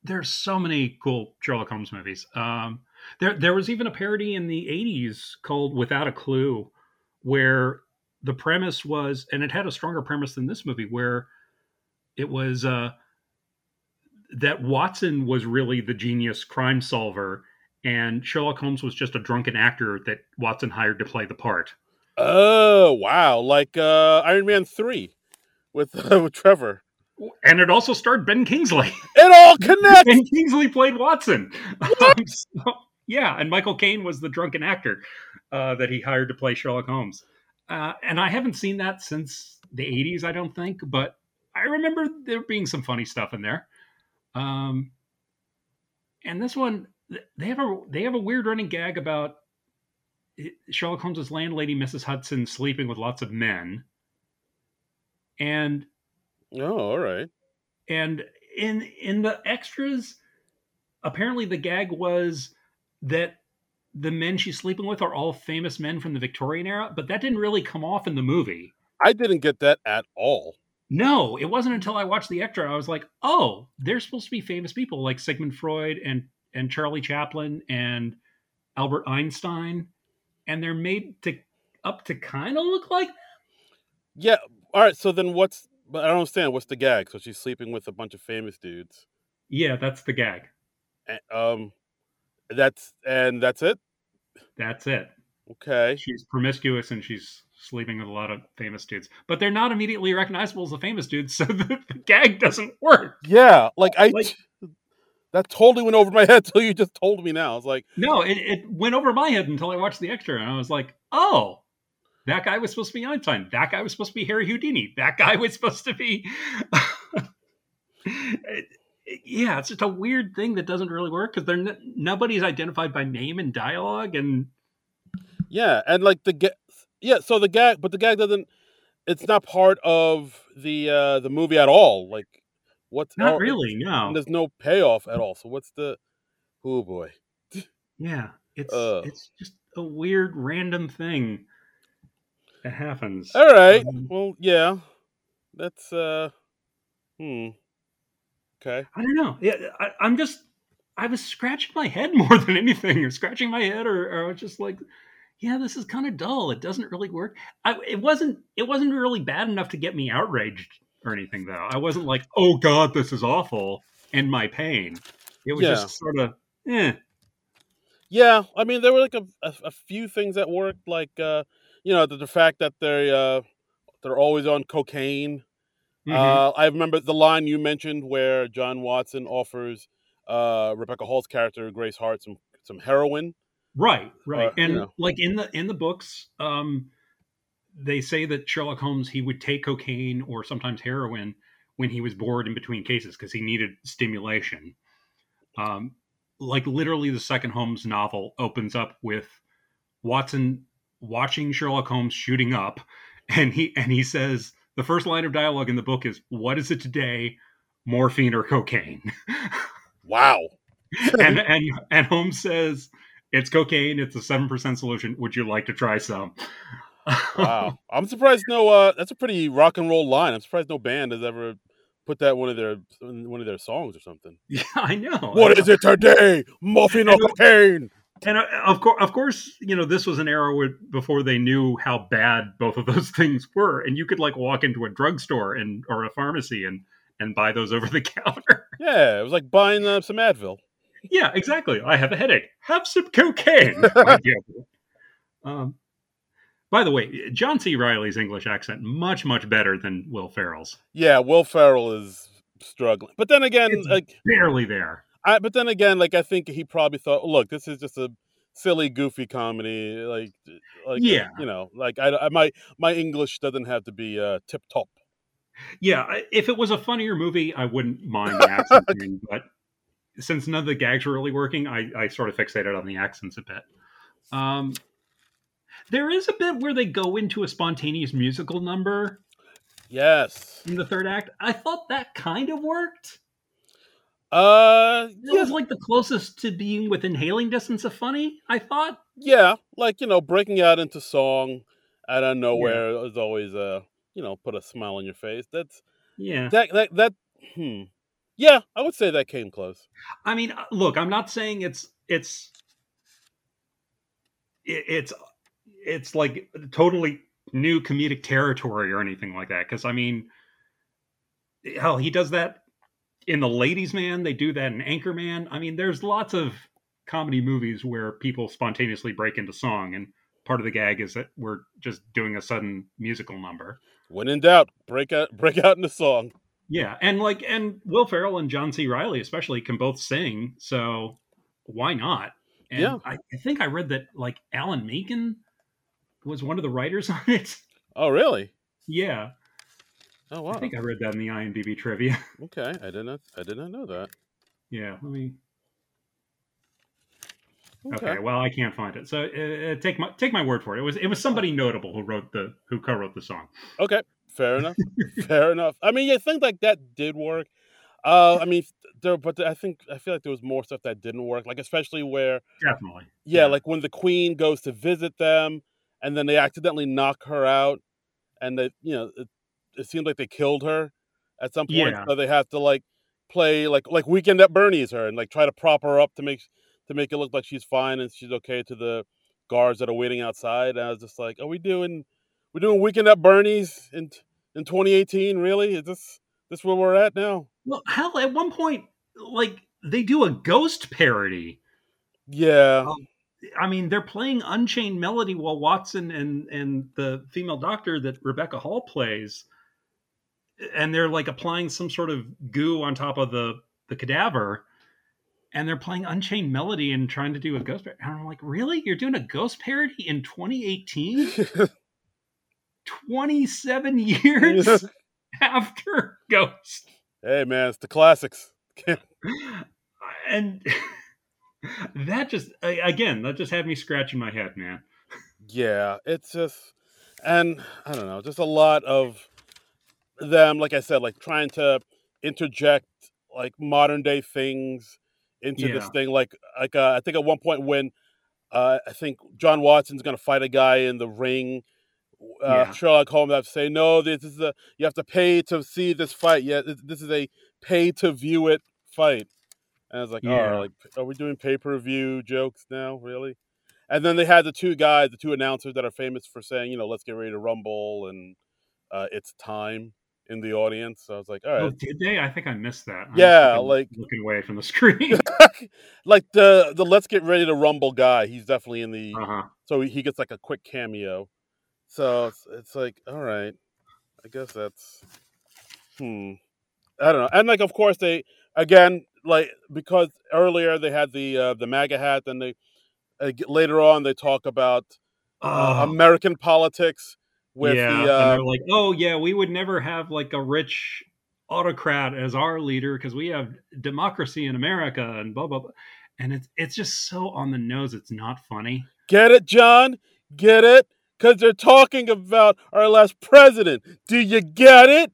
there's so many cool Sherlock Holmes movies. Um, there, there was even a parody in the '80s called "Without a Clue," where the premise was, and it had a stronger premise than this movie, where it was uh, that Watson was really the genius crime solver, and Sherlock Holmes was just a drunken actor that Watson hired to play the part. Oh, wow. Like uh, Iron Man 3 with, with Trevor. And it also starred Ben Kingsley. It all connects. Ben Kingsley played Watson. Um, so- yeah, and Michael Caine was the drunken actor uh, that he hired to play Sherlock Holmes. Uh, and I haven't seen that since the '80s, I don't think, but I remember there being some funny stuff in there. Um, and this one, they have a they have a weird running gag about Sherlock Holmes's landlady, Mrs. Hudson, sleeping with lots of men, and Oh, all right. and in in the extras apparently the gag was that the men she's sleeping with are all famous men from the victorian era but that didn't really come off in the movie I didn't get that at all. No it wasn't until i watched the extra i was like oh they're supposed to be famous people like sigmund freud and and charlie chaplin and albert einstein and they're made to up to kind of look like Yeah. All right. So then what's, but I don't understand. What's the gag? So she's sleeping with a bunch of famous dudes. yeah that's the gag A- Um, that's, and that's it? that's it Okay. she's promiscuous and she's sleeping with a lot of famous dudes, but they're not immediately recognizable as the famous dudes, so the, the gag doesn't work. Yeah. Like I, Like- that totally went over my head till you just told me now. I was like, No, it, it went over my head until I watched the extra, and I was like, oh, that guy was supposed to be Einstein. That guy was supposed to be Harry Houdini. That guy was supposed to be. yeah, it's just a weird thing that doesn't really work because they're n- nobody's identified by name and dialogue, and yeah. And like the yeah. So the gag, but the gag doesn't, it's not part of the, uh, the movie at all. Like what's, not really. No, there's no payoff at all. So what's the, oh boy. Yeah, it's Ugh. it's just a weird random thing that happens. All right. Um, well, yeah. That's uh hmm. Okay. I don't know. Yeah, I, I'm just I was scratching my head more than anything, or scratching my head, or, or I was just like, yeah, this is kind of dull. It doesn't really work. I, it wasn't it wasn't really bad enough to get me outraged or anything though. I wasn't like, oh god, this is awful, and my pain. It was Yeah. just sort of, eh. Yeah, I mean there were like a, a, a few things that worked like uh you know the, the fact that they uh they're always on cocaine. Mhm. Uh I remember the line you mentioned where John Watson offers uh Rebecca Hall's character Grace Hart some some heroin. Right, right. Uh, you and know. like in the in the books, um they say that Sherlock Holmes he would take cocaine or sometimes heroin when he was bored in between cases because he needed stimulation. Um like literally the second Holmes novel opens up with Watson watching Sherlock Holmes shooting up, and he and he says the first line of dialogue in the book is, "What is it today, morphine or cocaine?" Wow. and and and Holmes says, "It's cocaine. It's a seven percent solution. Would you like to try some?" Wow. I'm surprised no uh that's a pretty rock and roll line. I'm surprised no band has ever put that one of their one of their songs or something. yeah, I know. What is it today? Muffin or cocaine? And uh, of course, of course, you know this was an era where, before they knew how bad both of those things were, and you could like walk into a drugstore and or a pharmacy and and buy those over the counter. Yeah, it was like buying uh, some Advil. Yeah, exactly. I have a headache. Have some cocaine. Might be able to- um, by the way, John C. Reilly's English accent much much better than Will Ferrell's. Yeah, Will Ferrell is struggling. But then again, It's- like Barely there. I but then again, like I think he probably thought, look, this is just a silly, goofy comedy. Like, like Yeah. you know, like I, I my my English doesn't have to be uh, tip top. Yeah, if it was a funnier movie, I wouldn't mind the accent thing, but since none of the gags were really working, I, I sort of fixated on the accents a bit. Um, there is a bit where they go into a spontaneous musical number Yes. in the third act. I thought that kind of worked. Uh, It yeah, was like the closest to being within hailing distance of funny. I thought. yeah, like you know, breaking out into song out of nowhere is always uh, you know, put a smile on your face. That's Yeah. that that that. Hmm. Yeah, I would say that came close. I mean, uh, look, I'm not saying it's it's it's it's like totally new comedic territory or anything like that. Because I mean, hell, he does that in the Ladies Man. They do that in Anchorman. I mean, there's lots of comedy movies where people spontaneously break into song, and part of the gag is that we're just doing a sudden musical number. When in doubt, break out break out into song. Yeah, and like and Will Ferrell and John C. Reilly especially can both sing, so why not? And Yeah. I, I think I read that like Alan Menken was one of the writers on it. Oh, really? Yeah, Oh, wow. I think I read that in the IMDb trivia. Okay, I did not I did not know that. yeah, let me. Okay. Okay. well I can't find it, so uh, uh, take my take my word for it. It was it was somebody notable who wrote the who co-wrote the song. Okay, fair enough. fair enough. I mean, yeah, things like that did work. Uh, I mean, there, but I think I feel like there was more stuff that didn't work. Like especially where, Definitely. yeah, Yeah. like when the queen goes to visit them, and then they accidentally knock her out, and they, you know, it, it seems like they killed her at some point, Yeah. so they have to like play like like Weekend at Bernie's her and like try to prop her up to make to make it look like she's fine and she's okay to the guards that are waiting outside. And I was just like, are we doing we're doing Weekend at Bernie's in in 2018? Really? Is this this where we're at now? Well, hell, at one point, like they do a ghost parody. Yeah. Um, I mean, they're playing Unchained Melody while Watson and and the female doctor that Rebecca Hall plays, and they're like applying some sort of goo on top of the the cadaver, and they're playing Unchained Melody and trying to do a ghost. Parody. And I'm like, really? You're doing a ghost parody in 2018? 27 years after Ghost, hey man, it's the classics. and that just again that just had me scratching my head, man. Yeah, it's just, and I don't know, just a lot of them. Like I said, like trying to interject like modern day things into this thing. Like, like uh, I think at one point when uh, I think John Watson's gonna fight a guy in the ring. Uh, Yeah. Sherlock Holmes have to say no. This is a you have to pay to see this fight. Yeah, this, this is a pay to view it fight. And I was like, Yeah. oh, like are we doing pay per view jokes now? Really? And then they had the two guys, the two announcers that are famous for saying, you know, let's get ready to rumble and uh, it's time in the audience. So I was like, all Oh, did they? I think I missed that. Yeah, like- looking away from the screen. like the the let's get ready to rumble guy. He's definitely in the uh-huh. so he gets like a quick cameo. So it's, it's like, all right, I guess that's hmm. I don't know. And like, of course, they again like because earlier they had the uh, the MAGA hat, and they uh, later on they talk about uh, Oh, American politics with yeah, the and uh, they're like, oh yeah, we would never have like a rich autocrat as our leader because we have democracy in America and blah blah blah. and it's it's just so on the nose. It's not funny. Get it, John? Get it? Because they're talking about our last president. Do you get it?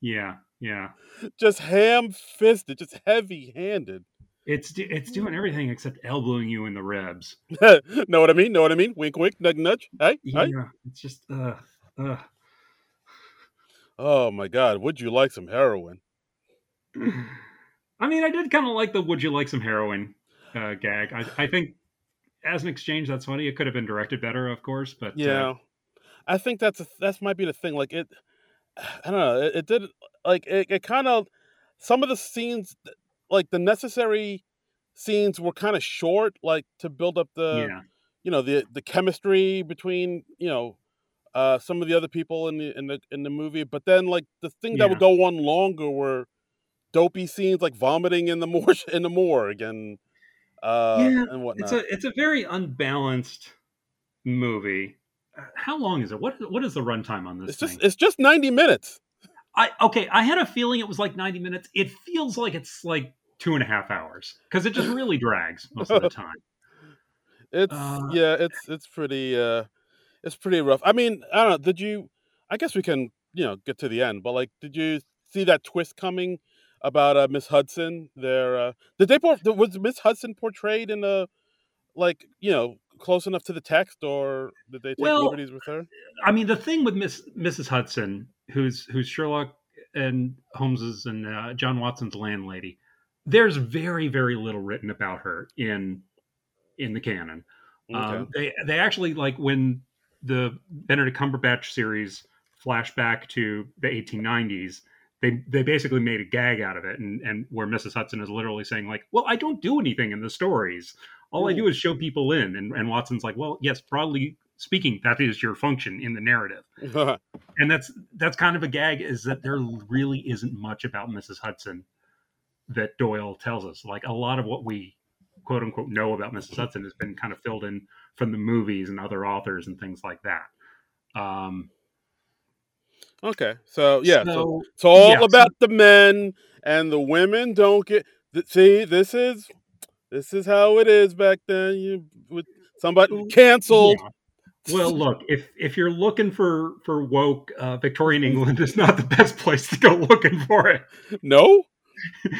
Yeah, yeah. Just ham fisted, just heavy handed. It's it's doing everything except elbowing you in the ribs. know what I mean? Know what I mean? Wink, wink, nudge, nudge. Hey, Yeah, hey. it's just uh, uh. Oh my God! Would you like some heroin? I mean, I did kind of like the "Would you like some heroin?" uh, gag. I, I think as an exchange, that's funny. It could have been directed better, of course, but uh, Yeah, I think that's a, that's might be the thing. Like it, I don't know. It, it did like it, it kind of some of the scenes, like the necessary scenes, were kind of short, like to build up the yeah, you know the the chemistry between you know uh some of the other people in the in the in the movie. But then like the thing that would go on longer were dopey scenes, like vomiting in the moor in the morgue and uh Yeah, and whatnot. it's a it's a very unbalanced movie. Uh, How long is it? What what is the runtime on this it's thing? just it's just ninety minutes. I okay. I had a feeling it was like ninety minutes. It feels like it's like two and a half hours because it just really drags most of the time. It's Uh, yeah, it's it's pretty uh it's pretty rough. I mean, I don't know, did you I guess we can, you know, get to the end, but like did you see that twist coming about uh Miss Hudson? There uh did they por- was Miss Hudson portrayed in a like, you know, close enough to the text or did they take Well, liberties with her? I mean, the thing with Miss Mrs. Hudson, who's who's Sherlock and Holmes's and uh, John Watson's landlady, there's very very little written about her in in the canon. Okay. Um, they they actually like when the Benedict Cumberbatch series flashed back to the 1890s. They they basically made a gag out of it, and and where Mrs. Hudson is literally saying like, "Well, I don't do anything in the stories. All I do is show people in." And and Watson's like, "Well, yes, broadly speaking, that is your function in the narrative." And that's that's kind of a gag is that there really isn't much about Mrs. Hudson that Doyle tells us. Like a lot of what we quote unquote know about Mrs. Hudson has been kind of filled in from the movies and other authors and things like that. Um, okay. So yeah, so so, it's all yeah, so- about the men and the women don't get th- see this is this is how it is back then you with somebody canceled yeah. Well, look if if you're looking for for woke, uh, Victorian England is not the best place to go looking for it. no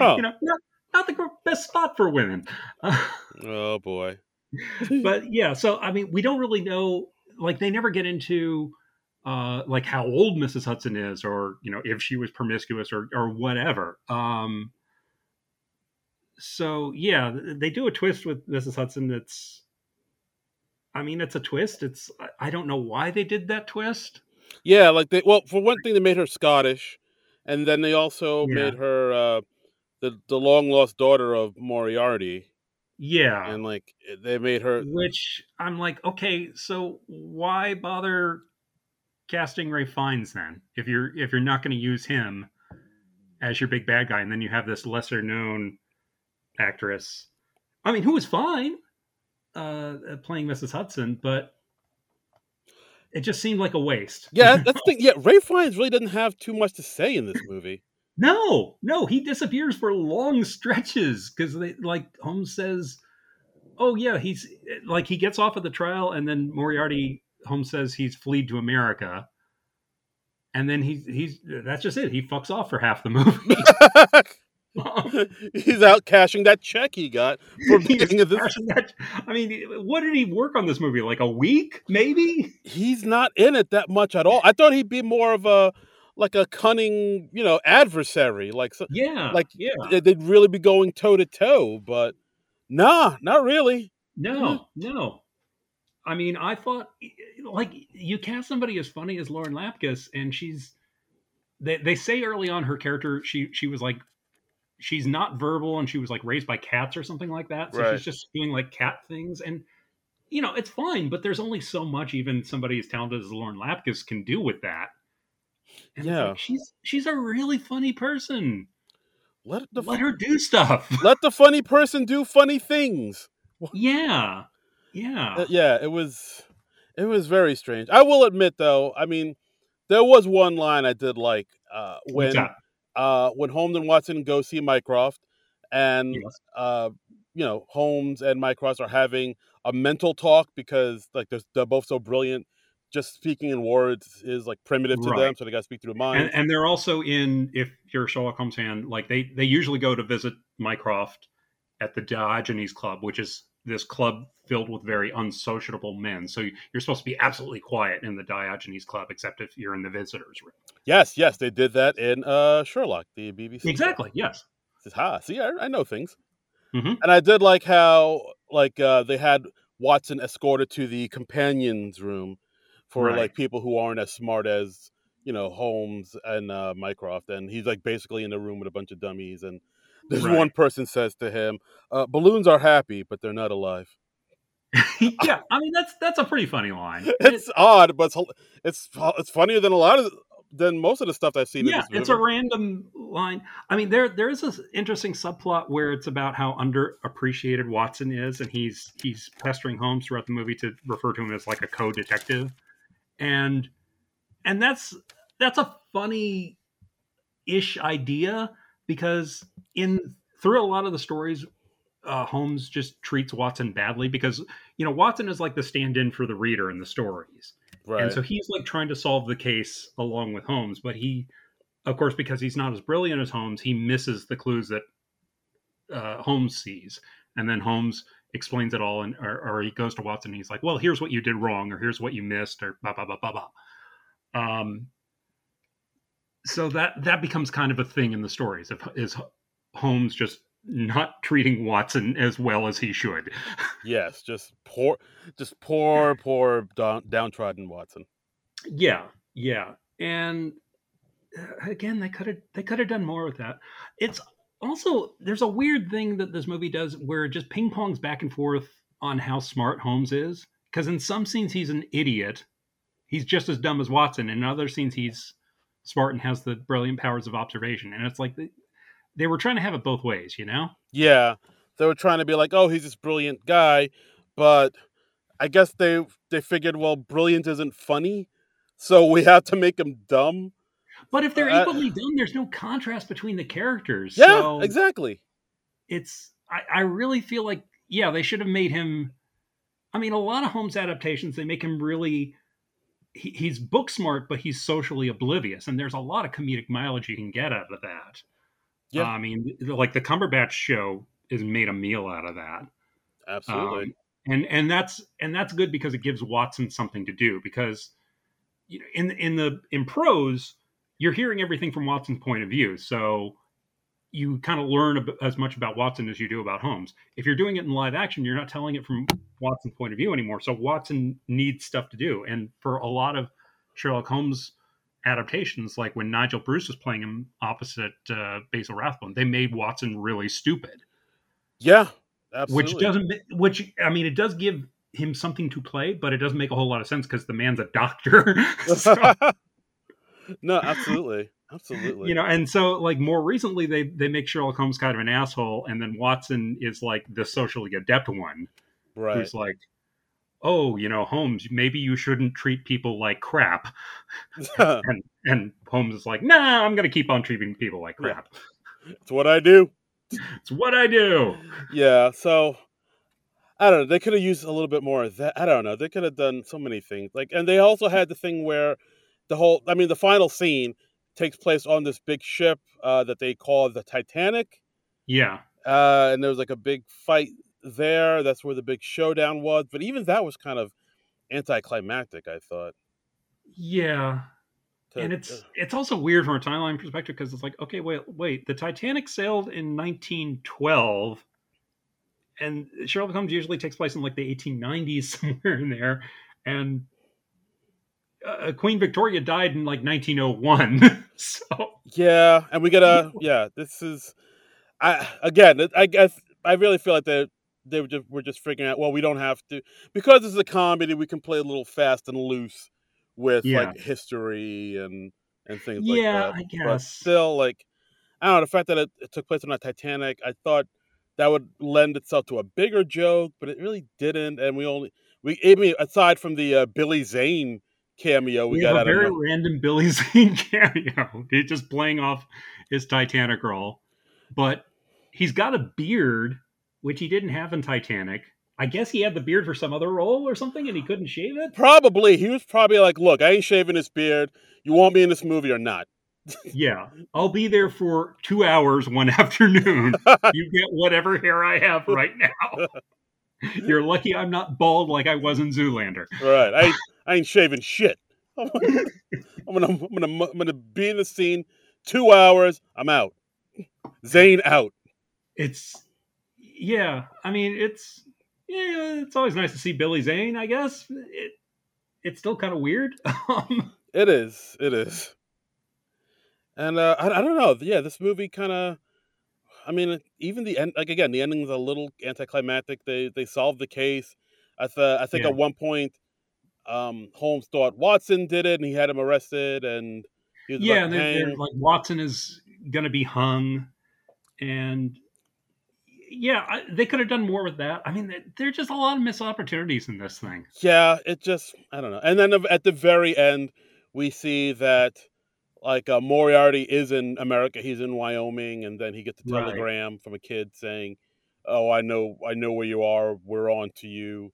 oh. You know, not not the best spot for women. Uh, oh boy but yeah, so I mean, we don't really know. Like, they never get into uh, like how old Mrs. Hudson is, or you know, if she was promiscuous or or whatever. Um, so yeah, they do a twist with Mrs. Hudson. That's, I mean, it's a twist. It's I- don't know why they did that twist. yeah like they well for one thing they made her scottish and then they also Yeah. made her uh the the long lost daughter of moriarty Yeah, and like they made her which I'm like, okay, so why bother casting Rafe Fiennes then? If you're if you're not going to use him as your big bad guy, and then you have this lesser known actress. I mean, who was fine uh, playing Mrs. Hudson, but it just seemed like a waste. yeah that's the thing yeah rafe fiennes really doesn't have too much to say in this movie No, no, he disappears for long stretches because they like Holmes says, "Oh yeah, he's like he gets off of the trial, and then Moriarty Holmes says he's fled to America, and then he's he's that's just it. He fucks off for half the movie. he's out cashing that check he got for being in this that- I mean, what did he work on this movie? Like a week, maybe? he's not in it that much at all. I thought he'd be more of a like a cunning, you know, adversary. Like Yeah, Like, yeah, they- they'd really be going toe to toe, but nah, not really. no, no. I mean, I thought like you cast somebody as funny as Lauren Lapkus, and she's they they say early on her character she she was like she's not verbal and she was like raised by cats or something like that, so Right. she's just doing like cat things and. You know, it's fine, but there's only so much even somebody as talented as Lauren Lapkus can do with that. And Yeah. like, she's she's a really funny person. Let the Let her do stuff. let the funny person do funny things. yeah, yeah. Uh, yeah, it was it was very strange. I will admit though, I mean, there was one line I did like uh when uh when Holmes and Watson go see Mycroft and Yes. uh, you know Holmes and Mycroft are having a mental talk because like they're, they're both so brilliant. Just speaking in words is like primitive to them, so they got to speak through the and, mind. and they're also in if you're a Sherlock Holmes fan, like they they usually go to visit Mycroft at the Diogenes Club, which is this club filled with very unsociable men. So you're supposed to be absolutely quiet in the Diogenes Club, except if you're in the visitors room. yes, yes, they did that in uh, Sherlock, the BBC. Exactly. Yes. Says, ha, see, I, I know things. Mhm. And I did like how like uh, they had Watson escorted to the companions room for Right. like people who aren't as smart as you know Holmes and uh, Mycroft, and he's like basically in the room with a bunch of dummies. And this Right. one person says to him, uh, "Balloons are happy, but they're not alive." yeah. I mean that's that's a pretty funny line. It's odd, but it's it's it's funnier than a lot of than most of the stuff I've seen. yeah, in this it's a random line. I mean, there there is this interesting subplot where it's about how underappreciated Watson is, and he's he's pestering Holmes throughout the movie to refer to him as like a co-detective, and and that's that's a funny ish idea because in through a lot of the stories. Uh, Holmes just treats Watson badly because you know Watson is like the stand-in for the reader in the stories, right. and so he's like trying to solve the case along with Holmes, but he, of course, because he's not as brilliant as Holmes, he misses the clues that uh, Holmes sees. And then Holmes explains it all, and or, or he goes to Watson and he's like, "Well, here's what you did wrong, or here's what you missed, or blah blah blah blah blah." Um, so that that becomes kind of a thing in the stories. If is Holmes just not treating Watson as well as he should? yes, just poor, just poor, poor down, downtrodden Watson. Yeah, yeah, and uh, again, they could have they could have done more with that. It's also there's a weird thing that this movie does where it just ping pongs back and forth on how smart Holmes is. Because in some scenes he's an idiot, he's just as dumb as Watson. In other scenes he's smart and has the brilliant powers of observation. And it's like they, they were trying to have it both ways, you know? Yeah, they were trying to be like, oh, he's this brilliant guy, but I guess they they figured, well, brilliant isn't funny, so we have to make him dumb. But if they're Uh, equally dumb, there's no contrast between the characters. Yeah, so exactly. it's I, I really feel like yeah they should have made him i mean a lot of holmes adaptations they make him really he, he's book smart but he's socially oblivious and there's a lot of comedic mileage you can get out of that Yeah. i mean like the cumberbatch show is made a meal out of that Absolutely. um, and and that's and that's good because it gives watson something to do because you know in in the in prose you're hearing everything from watson's point of view so you kind of learn as much about watson as you do about holmes. If you're doing it in live action you're not telling it from watson's point of view anymore so watson needs stuff to do and for a lot of sherlock holmes adaptations like when nigel bruce was playing him opposite uh, basil rathbone they made watson really stupid. Yeah, absolutely. which doesn't which i mean it does give him something to play but it doesn't make a whole lot of sense because the man's a doctor. So, no, absolutely, absolutely. you know and so like more recently they they make sherlock holmes kind of an asshole and then watson is like the socially adept one right? who's like oh you know holmes maybe you shouldn't treat people like crap and and holmes is like nah i'm gonna keep on treating people like Yeah. crap it's what I do. it's what i do Yeah, so I don't know. They could have used a little bit more of that. I don't know. They could have done so many things. Like, and they also had the thing where the whole. I mean, the final scene takes place on this big ship uh, that they call the Titanic, yeah uh, and there was like a big fight there. That's where the big showdown was. But even that was kind of anticlimactic. I thought. yeah To- and it's uh, it's also weird from a timeline perspective because it's like okay wait wait the titanic sailed in 1912 and sherlock holmes usually takes place in like the 1890s somewhere in there and uh, queen victoria died in like 1901 so Yeah, and we gotta. Yeah, this is. I again. I guess I really feel like they they were just we're just figuring out. Well, we don't have to because this is a comedy. We can play a little fast and loose with Yeah. like history and and things like that. yeah i But guess still, like I don't know the fact that it, it took place on a Titanic. I thought that would lend itself to a bigger joke, but it really didn't. And we only we I mean aside from the uh, Billy Zane cameo we, we got a out of very no- random billy zane cameo he's just playing off his titanic role but he's got a beard, which he didn't have in Titanic. I guess he had the beard for some other role or something, and he couldn't shave it. Probably he was probably like, "Look, I ain't shaving this beard. You want me in this movie or not?" yeah, I'll be there for two hours one afternoon. you get whatever hair I have right now. You're lucky I'm not bald like I was in Zoolander. Right, I I ain't shaving shit. I'm gonna, I'm gonna, I'm gonna, I'm gonna be in the scene. Two hours, I'm out. Zane out. It's yeah. I mean, it's yeah. It's always nice to see Billy Zane. I guess it it's still kind of weird. Um, it is. It is. And uh, I, I don't know. Yeah, this movie kind of. I mean, even the end. Like again, the ending's a little anticlimactic. They they solved the case. I th- I think yeah. at one point, um, Holmes thought Watson did it, and he had him arrested, and yeah, and they're, they're like Watson is going to be hung, and yeah, I, they could have done more with that. I mean, there are just a lot of missed opportunities in this thing. Yeah, it just I don't know. And then at the very end, we see that like uh, Moriarty is in America. He's in Wyoming, and then he gets a telegram right. from a kid saying, "Oh, I know, I know where you are. We're on to you."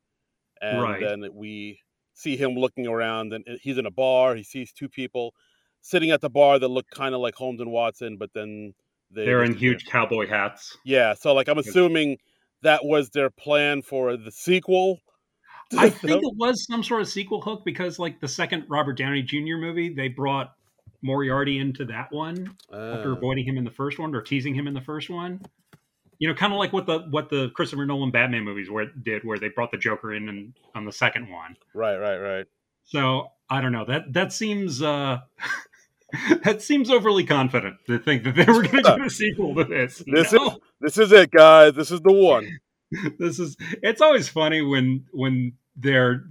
And right. then we see him looking around, and uh, he's in a bar. He sees two people sitting at the bar that look kind of like Holmes and Watson, but then they, are in huge cowboy hats. Yeah, so like I'm assuming that was their plan for the sequel. I think it was some sort of sequel hook because like the second Robert Downey Jr. movie, they brought Moriarty into that one uh. after ah. avoiding him in the first one or teasing him in the first one. You know, kind of like what the what the Christopher Nolan Batman movies where did, where they brought the Joker in and on the second one. Right, right, right. So I don't know that that seems uh that seems overly confident to think that they were going to do a sequel to this. This know? is this is it, guys. This is the one. this is. It's always funny when when they're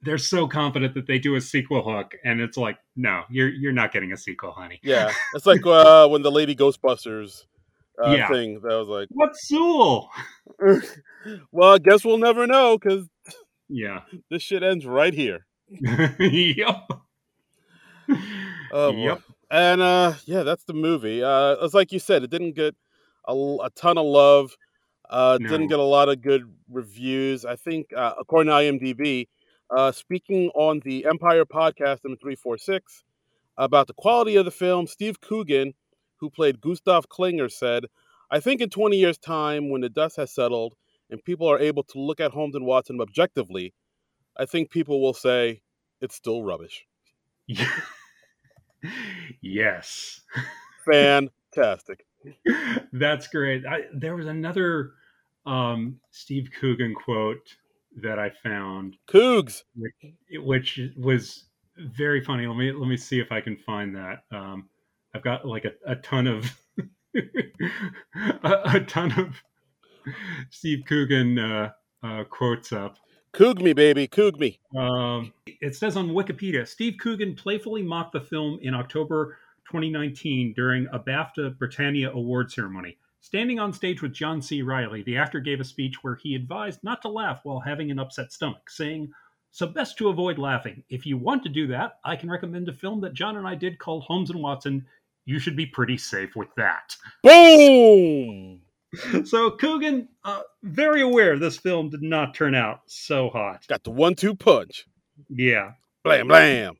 they're so confident that they do a sequel hook, and it's like, no, you're you're not getting a sequel, honey. Yeah, it's like uh, when the Lady Ghostbusters uh, yeah. thing. That was like, what's Sewell? well, I guess we'll never know because yeah, this shit ends right here. yep. Oh, yep. And uh, yeah, that's the movie. Uh, it's like you said, it didn't get a, a ton of love. Uh, no. Didn't get a lot of good reviews. I think, uh, according to IMDb, uh, speaking on the Empire podcast number 346 about the quality of the film, Steve Coogan, who played Gustav Klinger, said, I think in 20 years' time, when the dust has settled and people are able to look at Holmes and Watson objectively, I think people will say it's still rubbish. yes. Fantastic. That's great. I, there was another um, Steve Coogan quote that I found. Coogs, Which, which, was very funny. Let me let me see if I can find that. Um, I've got like a, a ton of a, a, ton of Steve Coogan uh, uh, quotes up. Coog me, baby, coog me. Um, it says on Wikipedia Steve Coogan playfully mocked the film in October 2019 during a BAFTA Britannia award ceremony. Standing on stage with John C. Reilly, the actor gave a speech where he advised not to laugh while having an upset stomach, saying, So, best to avoid laughing. If you want to do that, I can recommend a film that John and I did called Holmes and Watson. You should be pretty safe with that. Boom! so Coogan, uh, very aware this film did not turn out so hot. Got the one-two punch. Yeah. Blam blam.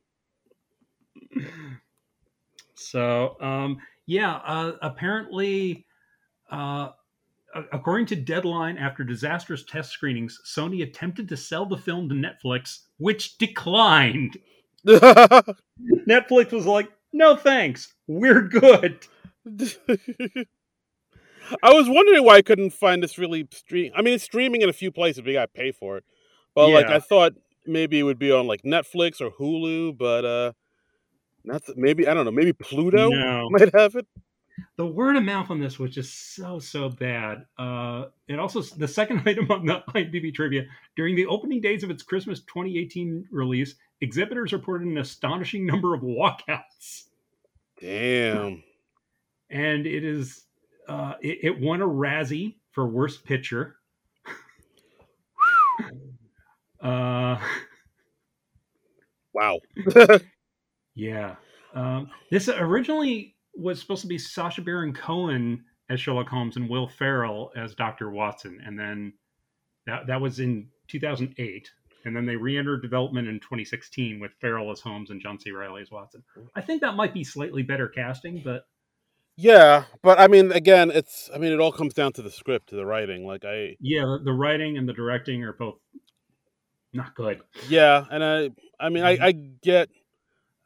So, um, yeah, uh, apparently, uh, according to Deadline, after disastrous test screenings, Sony attempted to sell the film to Netflix, which declined. Netflix was like, "No thanks, we're good." I was wondering why I couldn't find this really stream. I mean, it's streaming in a few places, but you got to pay for it. But yeah. like, I thought maybe it would be on like Netflix or Hulu, but uh, not the, maybe I don't know. Maybe Pluto no. might have it. The word of mouth on this was just so so bad. Uh, it also the second item on the IMDb trivia during the opening days of its Christmas 2018 release, exhibitors reported an astonishing number of walkouts. Damn. And it is uh, it, it, won a Razzie for Worst Picture. uh, wow. yeah. Um, this originally was supposed to be Sacha Baron Cohen as Sherlock Holmes and Will Ferrell as Dr. Watson. And then that, that was in 2008. And then they re entered development in 2016 with Ferrell as Holmes and John C. Reilly as Watson. Mm. I think that might be slightly better casting, but Yeah, but I mean, again, it's I mean, it all comes down to the script, to the writing. Like I, yeah, the, the writing and the directing are both not good. yeah, and I, I mean, I, mm-hmm. I get,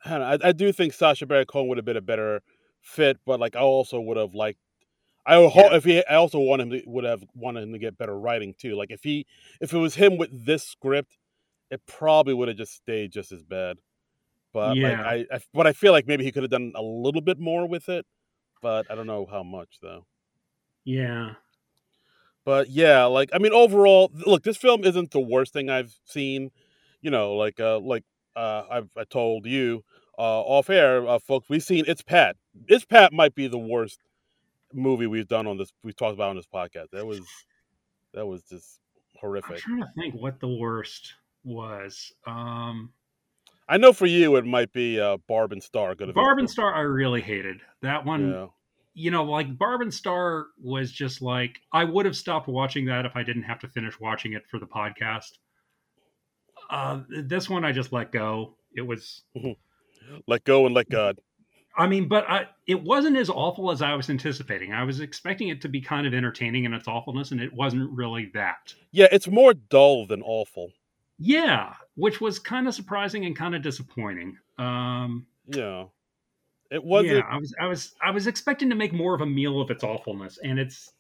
I, don't know, I, I do think Sacha Baron Cohen would have been a better fit, but like I also would have liked. I would hope Yeah. if he, I also want him to would have wanted him to get better writing too. Like if he, if it was him with this script, it probably would have just stayed just as bad. But Yeah. like I, I, but I feel like maybe he could have done a little bit more with it, but I don't know how much though. Yeah. But yeah, like I mean, overall, look, this film isn't the worst thing I've seen. You know, like uh, like uh, I've I told you uh, off air, uh, folks, we've seen It's Pat. It's Pat might be the worst movie we've done on this. We've talked about on this podcast. That was that was just horrific. I'm trying to think what the worst was. Um, I know for you, it might be uh, Barb and Star. Good Barb and Star, I really hated that one. Yeah. You know, like Barb and Star was just like I would have stopped watching that if I didn't have to finish watching it for the podcast. Uh, this one I just let go. It was, Let go and let God. I mean, but I, it wasn't as awful as I was anticipating. I was expecting it to be kind of entertaining in its awfulness, and it wasn't really that. Yeah, it's more dull than awful. Yeah, which was kind of surprising and kind of disappointing. Um, Yeah, it wasn't. yeah, I was, I was, I was expecting to make more of a meal of its awfulness, and it's,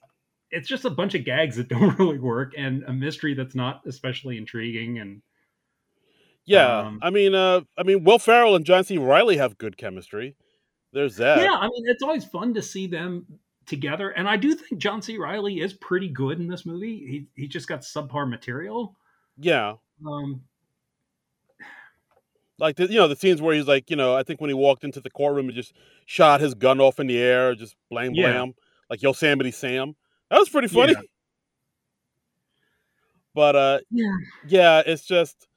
it's just a bunch of gags that don't really work, and a mystery that's not especially intriguing. And Yeah, Um, I mean, uh, I mean, Will Ferrell and John C. Reilly have good chemistry. There's that. yeah, I mean, it's always fun to see them together, and I do think John C. Reilly is pretty good in this movie. He he just got subpar material. Yeah, Um, like the, you know the scenes where he's like, you know, I think when he walked into the courtroom and just shot his gun off in the air, just blam Yeah. blam, like Yosemite Sam. That was pretty funny. Yeah. But uh, yeah, yeah, it's just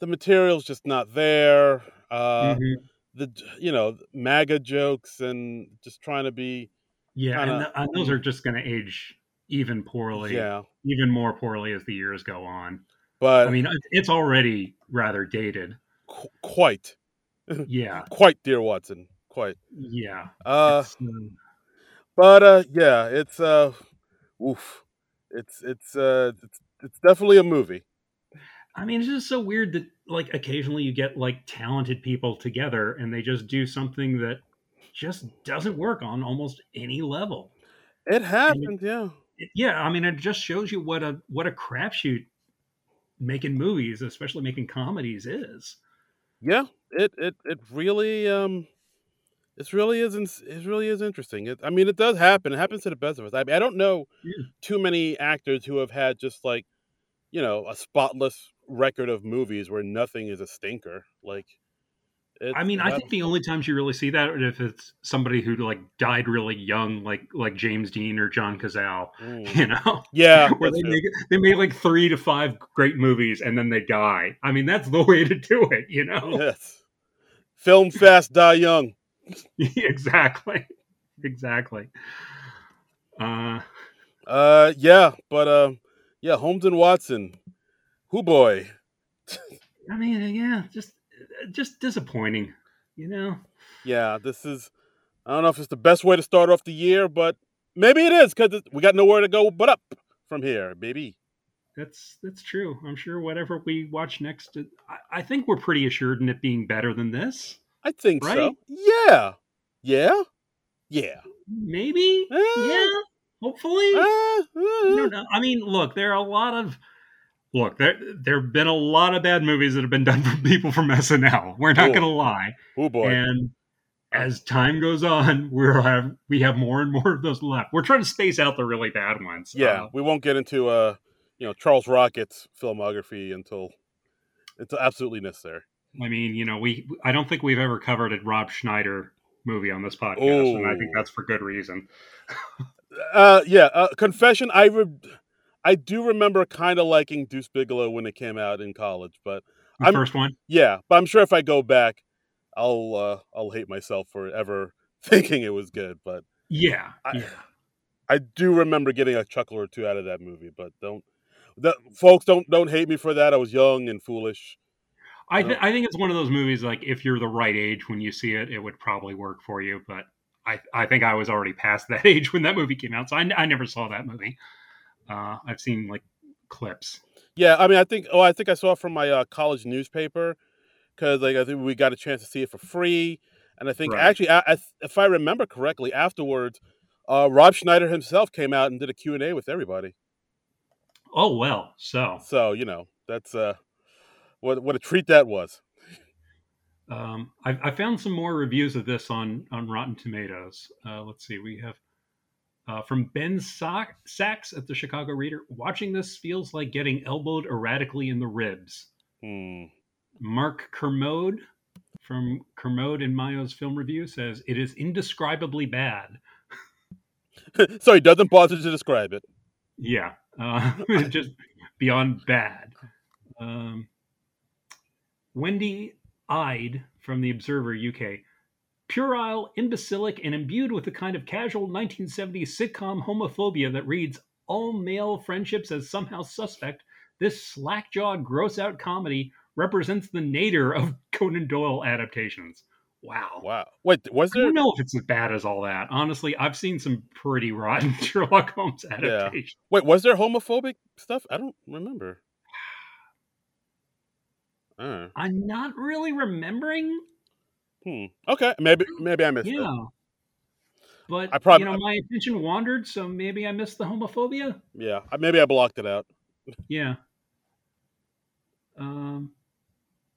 the material's just not there. Uh, Mhm. The you know MAGA jokes and just trying to be yeah, kinda- and, th- and those are just going to age even poorly. yeah. even more poorly as the years go on. But I mean, it's already rather dated. qu- quite, Yeah, quite, dear Watson, quite. yeah. Uh, um, but uh, yeah, it's uh, oof, it's it's uh, it's it's definitely a movie. I mean, it's just so weird that like occasionally you get like talented people together and they just do something that just doesn't work on almost any level. It happened, yeah. It- yeah, I mean, it just shows you what a what a crapshoot making movies, especially making comedies, is. Yeah, it it it really um it really is it really is interesting. It, I mean, it does happen. It happens to the best of us. I mean, I don't know Yeah. too many actors who have had just like you know a spotless record of movies where nothing is a stinker. Like, I mean, I think the only times you really see that are if it's somebody who like died really young, like like James Dean or John Cazale, Mm. you know, yeah, where they make they make like three to five great movies and then they die. I mean, that's the way to do it, you know. yes, film fast, die young. exactly, exactly. Uh, Uh, yeah, but um, yeah, Holmes and Watson, who boy, I mean, yeah, just just disappointing, you know. yeah, this is. I don't know if it's the best way to start off the year, but maybe it is because we got nowhere to go but up from here, baby. That's that's true. I'm sure whatever we watch next, I, I think we're pretty assured in it being better than this. I think Right? so. Yeah, yeah, yeah. Maybe, Eh, yeah, hopefully. eh. don't. I mean, look, there are a lot of look there. There have been a lot of bad movies that have been done from people from SNL. We're not Oh. going to lie. Oh boy. And as time goes on, we're have we have more and more of those left. We're trying to space out the really bad ones. yeah, we won't get into uh, you know, Charles Rocket's filmography until it's absolutely necessary. I mean, you know, we I don't think we've ever covered a Rob Schneider movie on this podcast, and I think that's for good reason. Uh, yeah. Uh, confession, I re- I do remember kind of liking Deuce Bigalow when it came out in college, but The I'm- first one. yeah, but I'm sure if I go back, I'll uh, I'll hate myself for ever thinking it was good. But Yeah. I- yeah. I do remember getting a chuckle or two out of that movie, but don't, the, folks, don't don't hate me for that. I was young and foolish. I th- I think it's one of those movies like if you're the right age when you see it, it would probably work for you. But I I think I was already past that age when that movie came out, so I, I never saw that movie. Uh, I've seen like clips. Yeah, I mean, I think. Oh, I think I saw it from my uh, college newspaper because like I think we got a chance to see it for free, and I think Right. actually, I, I, if I remember correctly, afterwards, uh, Rob Schneider himself came out and did a Q and A with everybody. Oh well, so So you know, that's uh, what what a treat that was. um, I, I found some more reviews of this on on Rotten Tomatoes. Uh, let's see, we have uh, from Ben Sa- Sachs at the Chicago Reader. Watching this feels like getting elbowed erratically in the ribs. Hmm. Mark Kermode from Kermode and Mayo's film review says it is indescribably bad. so he doesn't bother to describe it. Yeah, uh, just beyond bad. Um, Wendy Ide from the Observer UK. Puerile, imbecilic, and imbued with the kind of casual 1970s sitcom homophobia that reads all male friendships as somehow suspect, this slack jawed, gross out comedy represents the nadir of Conan Doyle adaptations. Wow. Wow. Wait, was I there? don't know if it's as bad as all that. Honestly, I've seen some pretty rotten Sherlock Holmes adaptations. Wait, was there homophobic stuff? I don't remember. Uh, I'm not really remembering. Hmm. Okay, maybe maybe I missed it. Yeah. But I probably, you know, my attention wandered, so maybe I missed the homophobia. Yeah, maybe I blocked it out. Yeah. Um,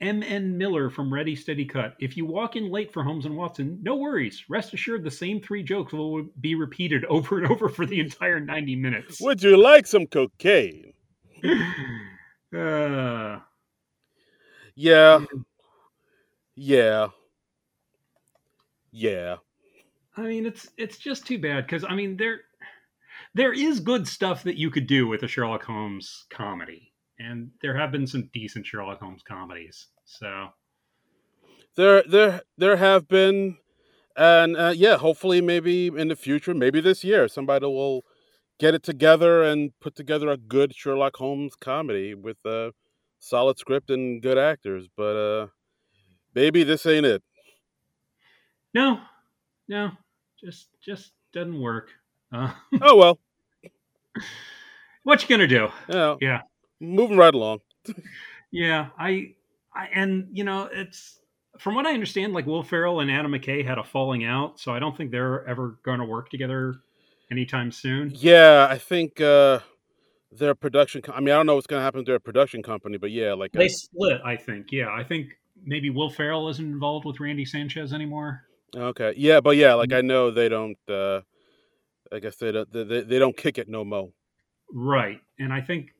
M.N. Miller from Ready Steady Cut. If you walk in late for Holmes and Watson, no worries. Rest assured, the same three jokes will be repeated over and over for the entire 90 minutes. Would you like some cocaine? uh, Yeah. Yeah. Yeah. I mean, it's it's just too bad because I mean there there is good stuff that you could do with a Sherlock Holmes comedy, and there have been some decent Sherlock Holmes comedies. So There there there have been and uh, yeah, hopefully maybe in the future, maybe this year somebody will get it together and put together a good Sherlock Holmes comedy with a solid script and good actors, but uh maybe this ain't it. No, no, just just doesn't work. Uh, Oh well. what you gonna do? Yeah. Yeah. Moving right along. Yeah, I, I and you know it's from what I understand, like Will Ferrell and Adam McKay had a falling out, so I don't think they're ever going to work together anytime soon. Yeah, I think uh their production co- I mean, I don't know what's going to happen to their production company, but yeah, like They split, I think. Yeah, I think maybe Will Ferrell isn't involved with Randy Sanchez anymore. Okay. Yeah, but yeah, like I know they don't uh I guess they don't they, they don't kick it no mo. Right, and I think,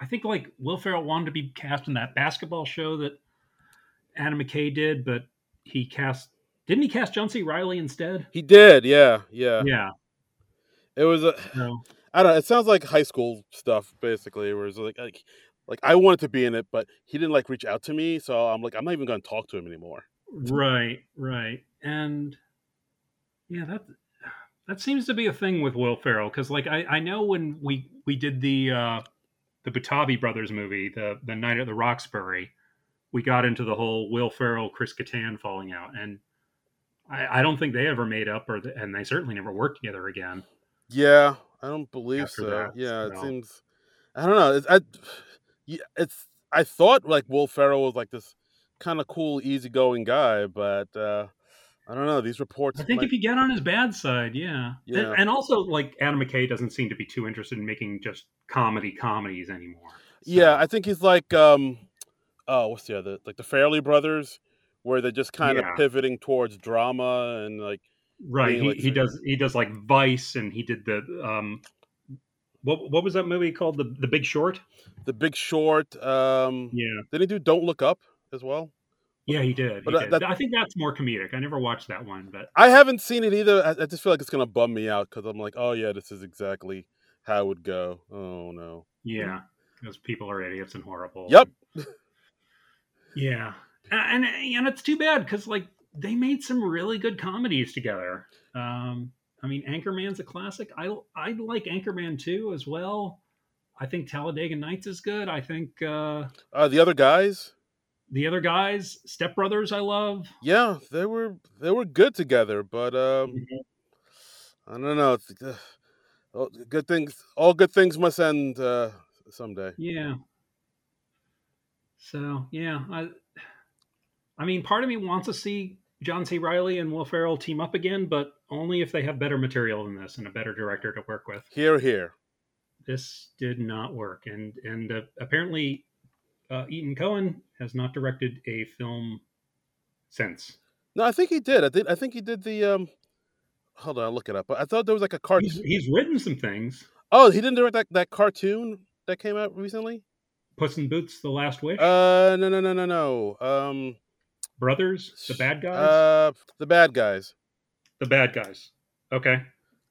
I think like Will Ferrell wanted to be cast in that basketball show that Adam McKay did, but he cast didn't he cast John C. Reilly instead? He did. Yeah. Yeah. Yeah. It was a So I don't know, it sounds like high school stuff basically where it's like like like I wanted to be in it, but he didn't like reach out to me, so I'm like I'm not even going to talk to him anymore. right, right, and yeah, that that seems to be a thing with Will Ferrell because like I I know when we we did the uh the Butabi brothers movie, the the Night at the Roxbury, we got into the whole Will Ferrell Chris Kattan falling out, and I, I don't think they ever made up, or the, and they certainly never worked together again. Yeah, I don't believe so. that, yeah, it so- seems. I don't know. It's, I, it's. I thought like Will Ferrell was like this kind of cool, easygoing guy, but uh I don't know. These reports. I think might- if you get on his bad side, yeah. Yeah. And, also, like Adam McKay doesn't seem to be too interested in making just comedy comedies anymore. So- yeah, I think he's like um, oh, what's the other like the Farrelly Brothers, where they're just kind Yeah. of pivoting towards drama and like right. He, like he does he does like Vice, and he did the um, what what was that movie called? The The Big Short. The Big Short. Um, Yeah, did he do Don't Look Up as well? Yeah, he did. He uh, did. that- I think that's more comedic. I never watched that one, but I haven't seen it either. I, I just feel like it's gonna bum me out because I'm like, oh yeah, this is exactly how it would go. Oh no. yeah, because people are idiots and horrible. Yep. Yeah, and and, and it's too bad because like they made some really good comedies together. Um, I mean, Anchorman's a classic. I I like Anchorman 2 as well. I think Talladega Nights is good. I think uh, Uh, the other guys, the other guys, Step Brothers, I love. yeah, they were they were good together, but um, I don't know. oh, good things, all good things must end uh, someday. Yeah. So yeah, I I mean, part of me wants to see John C. Reilly and Will Ferrell team up again, but only if they have better material than this and a better director to work with. Here, here. This did not work, and and uh, apparently, uh, Etan Cohen has not directed a film since. No, I think he did. I did. I think he did the. um Hold on, I'll look it up. I thought there was like a cartoon. He's, he's written some things. Oh, he didn't direct that, that cartoon that came out recently. Puss in Boots: The Last Wish, Uh, no, no, no, no, no. Um, Brothers, the bad guys, uh, the bad guys. the bad guys. Okay,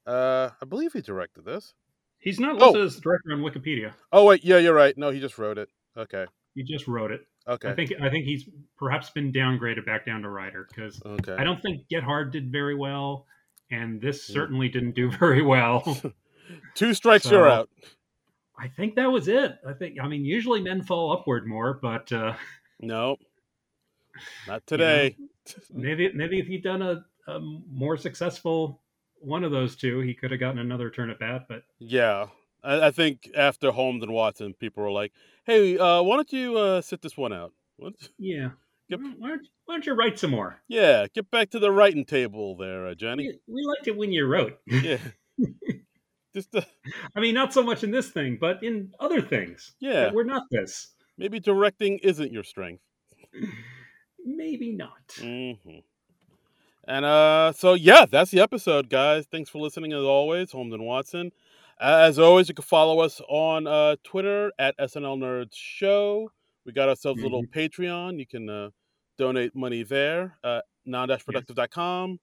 Uh, I believe he directed this. he's not Oh. listed as director on Wikipedia. Oh wait, yeah, you're right. No, he just wrote it. Okay, He just wrote it. okay, I think I think he's perhaps been downgraded back down to writer because okay. I don't think Get Hard did very well, and this Mm. certainly didn't do very well. Two strikes, So- you're out. I think that was it. I think I mean usually men fall upward more, but uh, No, not today. maybe maybe if he'd done a, a more successful one of those two, he could have gotten another turn at bat. But Yeah, I, I think after Holmes and Watson, people were like, "Hey, uh, why don't you uh, sit this one out? What? yeah, Yep. why, don't, why don't you write some more? Yeah, get back to the writing table there, uh, Johnny. We, we liked it when you wrote. Yeah, just uh, I mean, not so much in this thing, but in other things. yeah. We're not this. Maybe directing isn't your strength. Maybe not. hmm And uh, so yeah, that's the episode, guys. Thanks for listening as always, Holmes and Watson. As always, you can follow us on uh, Twitter at SNL Nerds Show. We got ourselves a little Patreon. You can uh, donate money there. Uh, non-productive.com.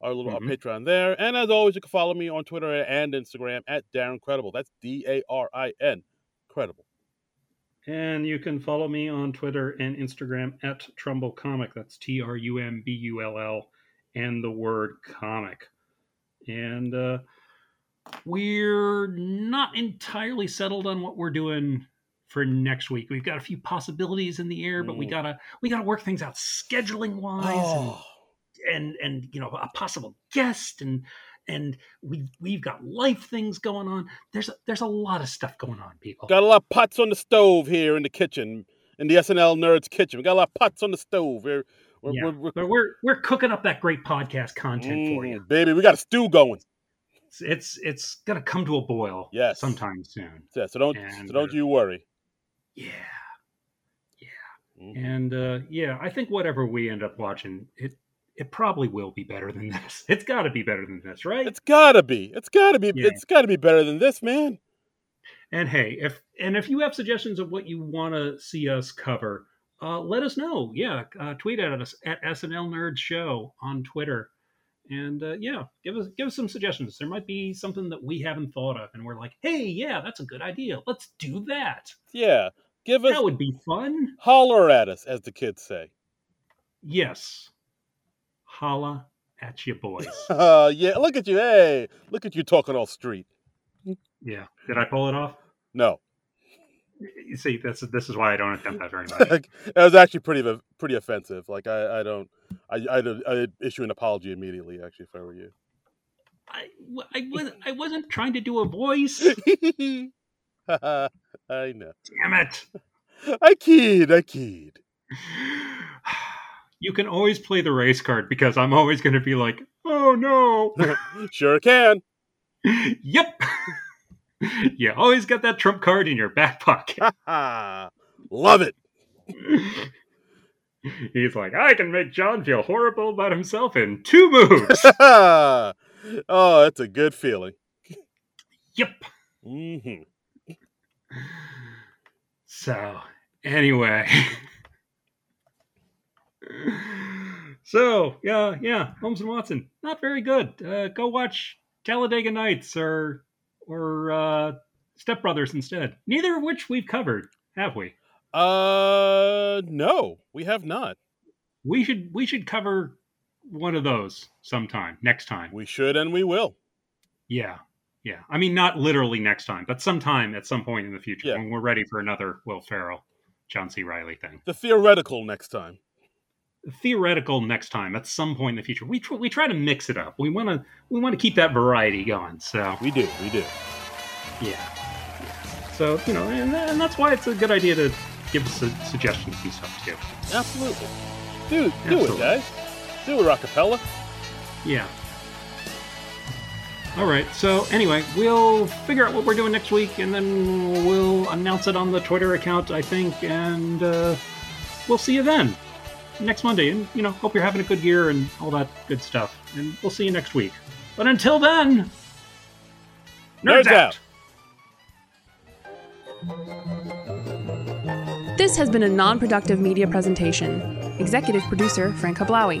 Our little our Mhm. Patreon there. And as always, you can follow me on Twitter and Instagram at Darin Credible. That's D A R I N. Credible. And you can follow me on Twitter and Instagram at Trumbull Comic. That's T R U M B U L L and the word comic. And uh, we're not entirely settled on what we're doing for next week. We've got a few possibilities in the air, but we Mm. gotta we gotta work things out scheduling wise Oh, and, and and you know a possible guest and and we we've got life things going on. There's a, there's a lot of stuff going on, people. got a lot of pots on the stove here in the kitchen, in the SNL Nerds kitchen. We got a lot of pots on the stove. We're, we're, Yeah, we're, we're we're we're cooking up that great podcast content for you. Mm, baby. We got a stew going. It's, it's it's gonna come to a boil. Yes. sometime soon. Yeah, so don't And, so don't uh, you worry. Yeah, yeah, Mhm. and uh, yeah. I think whatever we end up watching, it it probably will be better than this. It's got to be better than this, right? It's gotta be. It's gotta be. Yeah. It's gotta be better than this, man. And hey, if and if you have suggestions of what you want to see us cover, uh, let us know. Yeah, uh, tweet at us at SNL Nerd Show on Twitter, and uh, yeah, give us give us some suggestions. There might be something that we haven't thought of, and we're like, hey, yeah, that's a good idea. Let's do that. Yeah. Give us That would be fun. holler at us, as the kids say. Yes, holla at you boys. Uh, yeah. Look at you. Hey, look at you talking all street. yeah, did I pull it off? No, You see, this is this is why I don't attempt that very much. that was actually pretty pretty offensive. Like I, I don't. I, I'd, I'd issue an apology immediately. Actually, if I were you. I, I was I wasn't trying to do a voice. I know. Damn it. I keyed. I keyed. You can always play the race card because I'm always going to be like, oh no. Sure can. yep. you always got that trump card in your back pocket. Love it. He's like, I can make John feel horrible about himself in two moves. oh, that's a good feeling. yep. Mm-hmm. So, anyway. so, yeah, yeah, Holmes and Watson, not very good. Uh, go watch Talladega Nights or or uh, Step Brothers instead. Neither of which we've covered, have we? Uh, no, we have not. We should we should cover one of those sometime next time. We should and we will. Yeah. Yeah. I mean, not literally next time, but sometime at some point in the future Yeah. when we're ready for another Will Ferrell, John C. Reilly thing. The theoretical next time. Theoretical next time at some point in the future. We, tr- we try to mix it up. We want to we want to keep that variety going. So We do, we do. yeah. So you know, and, and that's why it's a good idea to give us su- suggestions and stuff too. Absolutely. Do, do Absolutely. it, guys. Do it, Rockapella. Yeah. All right. So anyway, we'll figure out what we're doing next week, and then we'll announce it on the Twitter account, I think, and uh, we'll see you then next Monday. And you know, hope you're having a good year and all that good stuff. And we'll see you next week. But until then, nerds, Nerds out. out. This has been a non productive media presentation. Executive producer Frank Hablawi.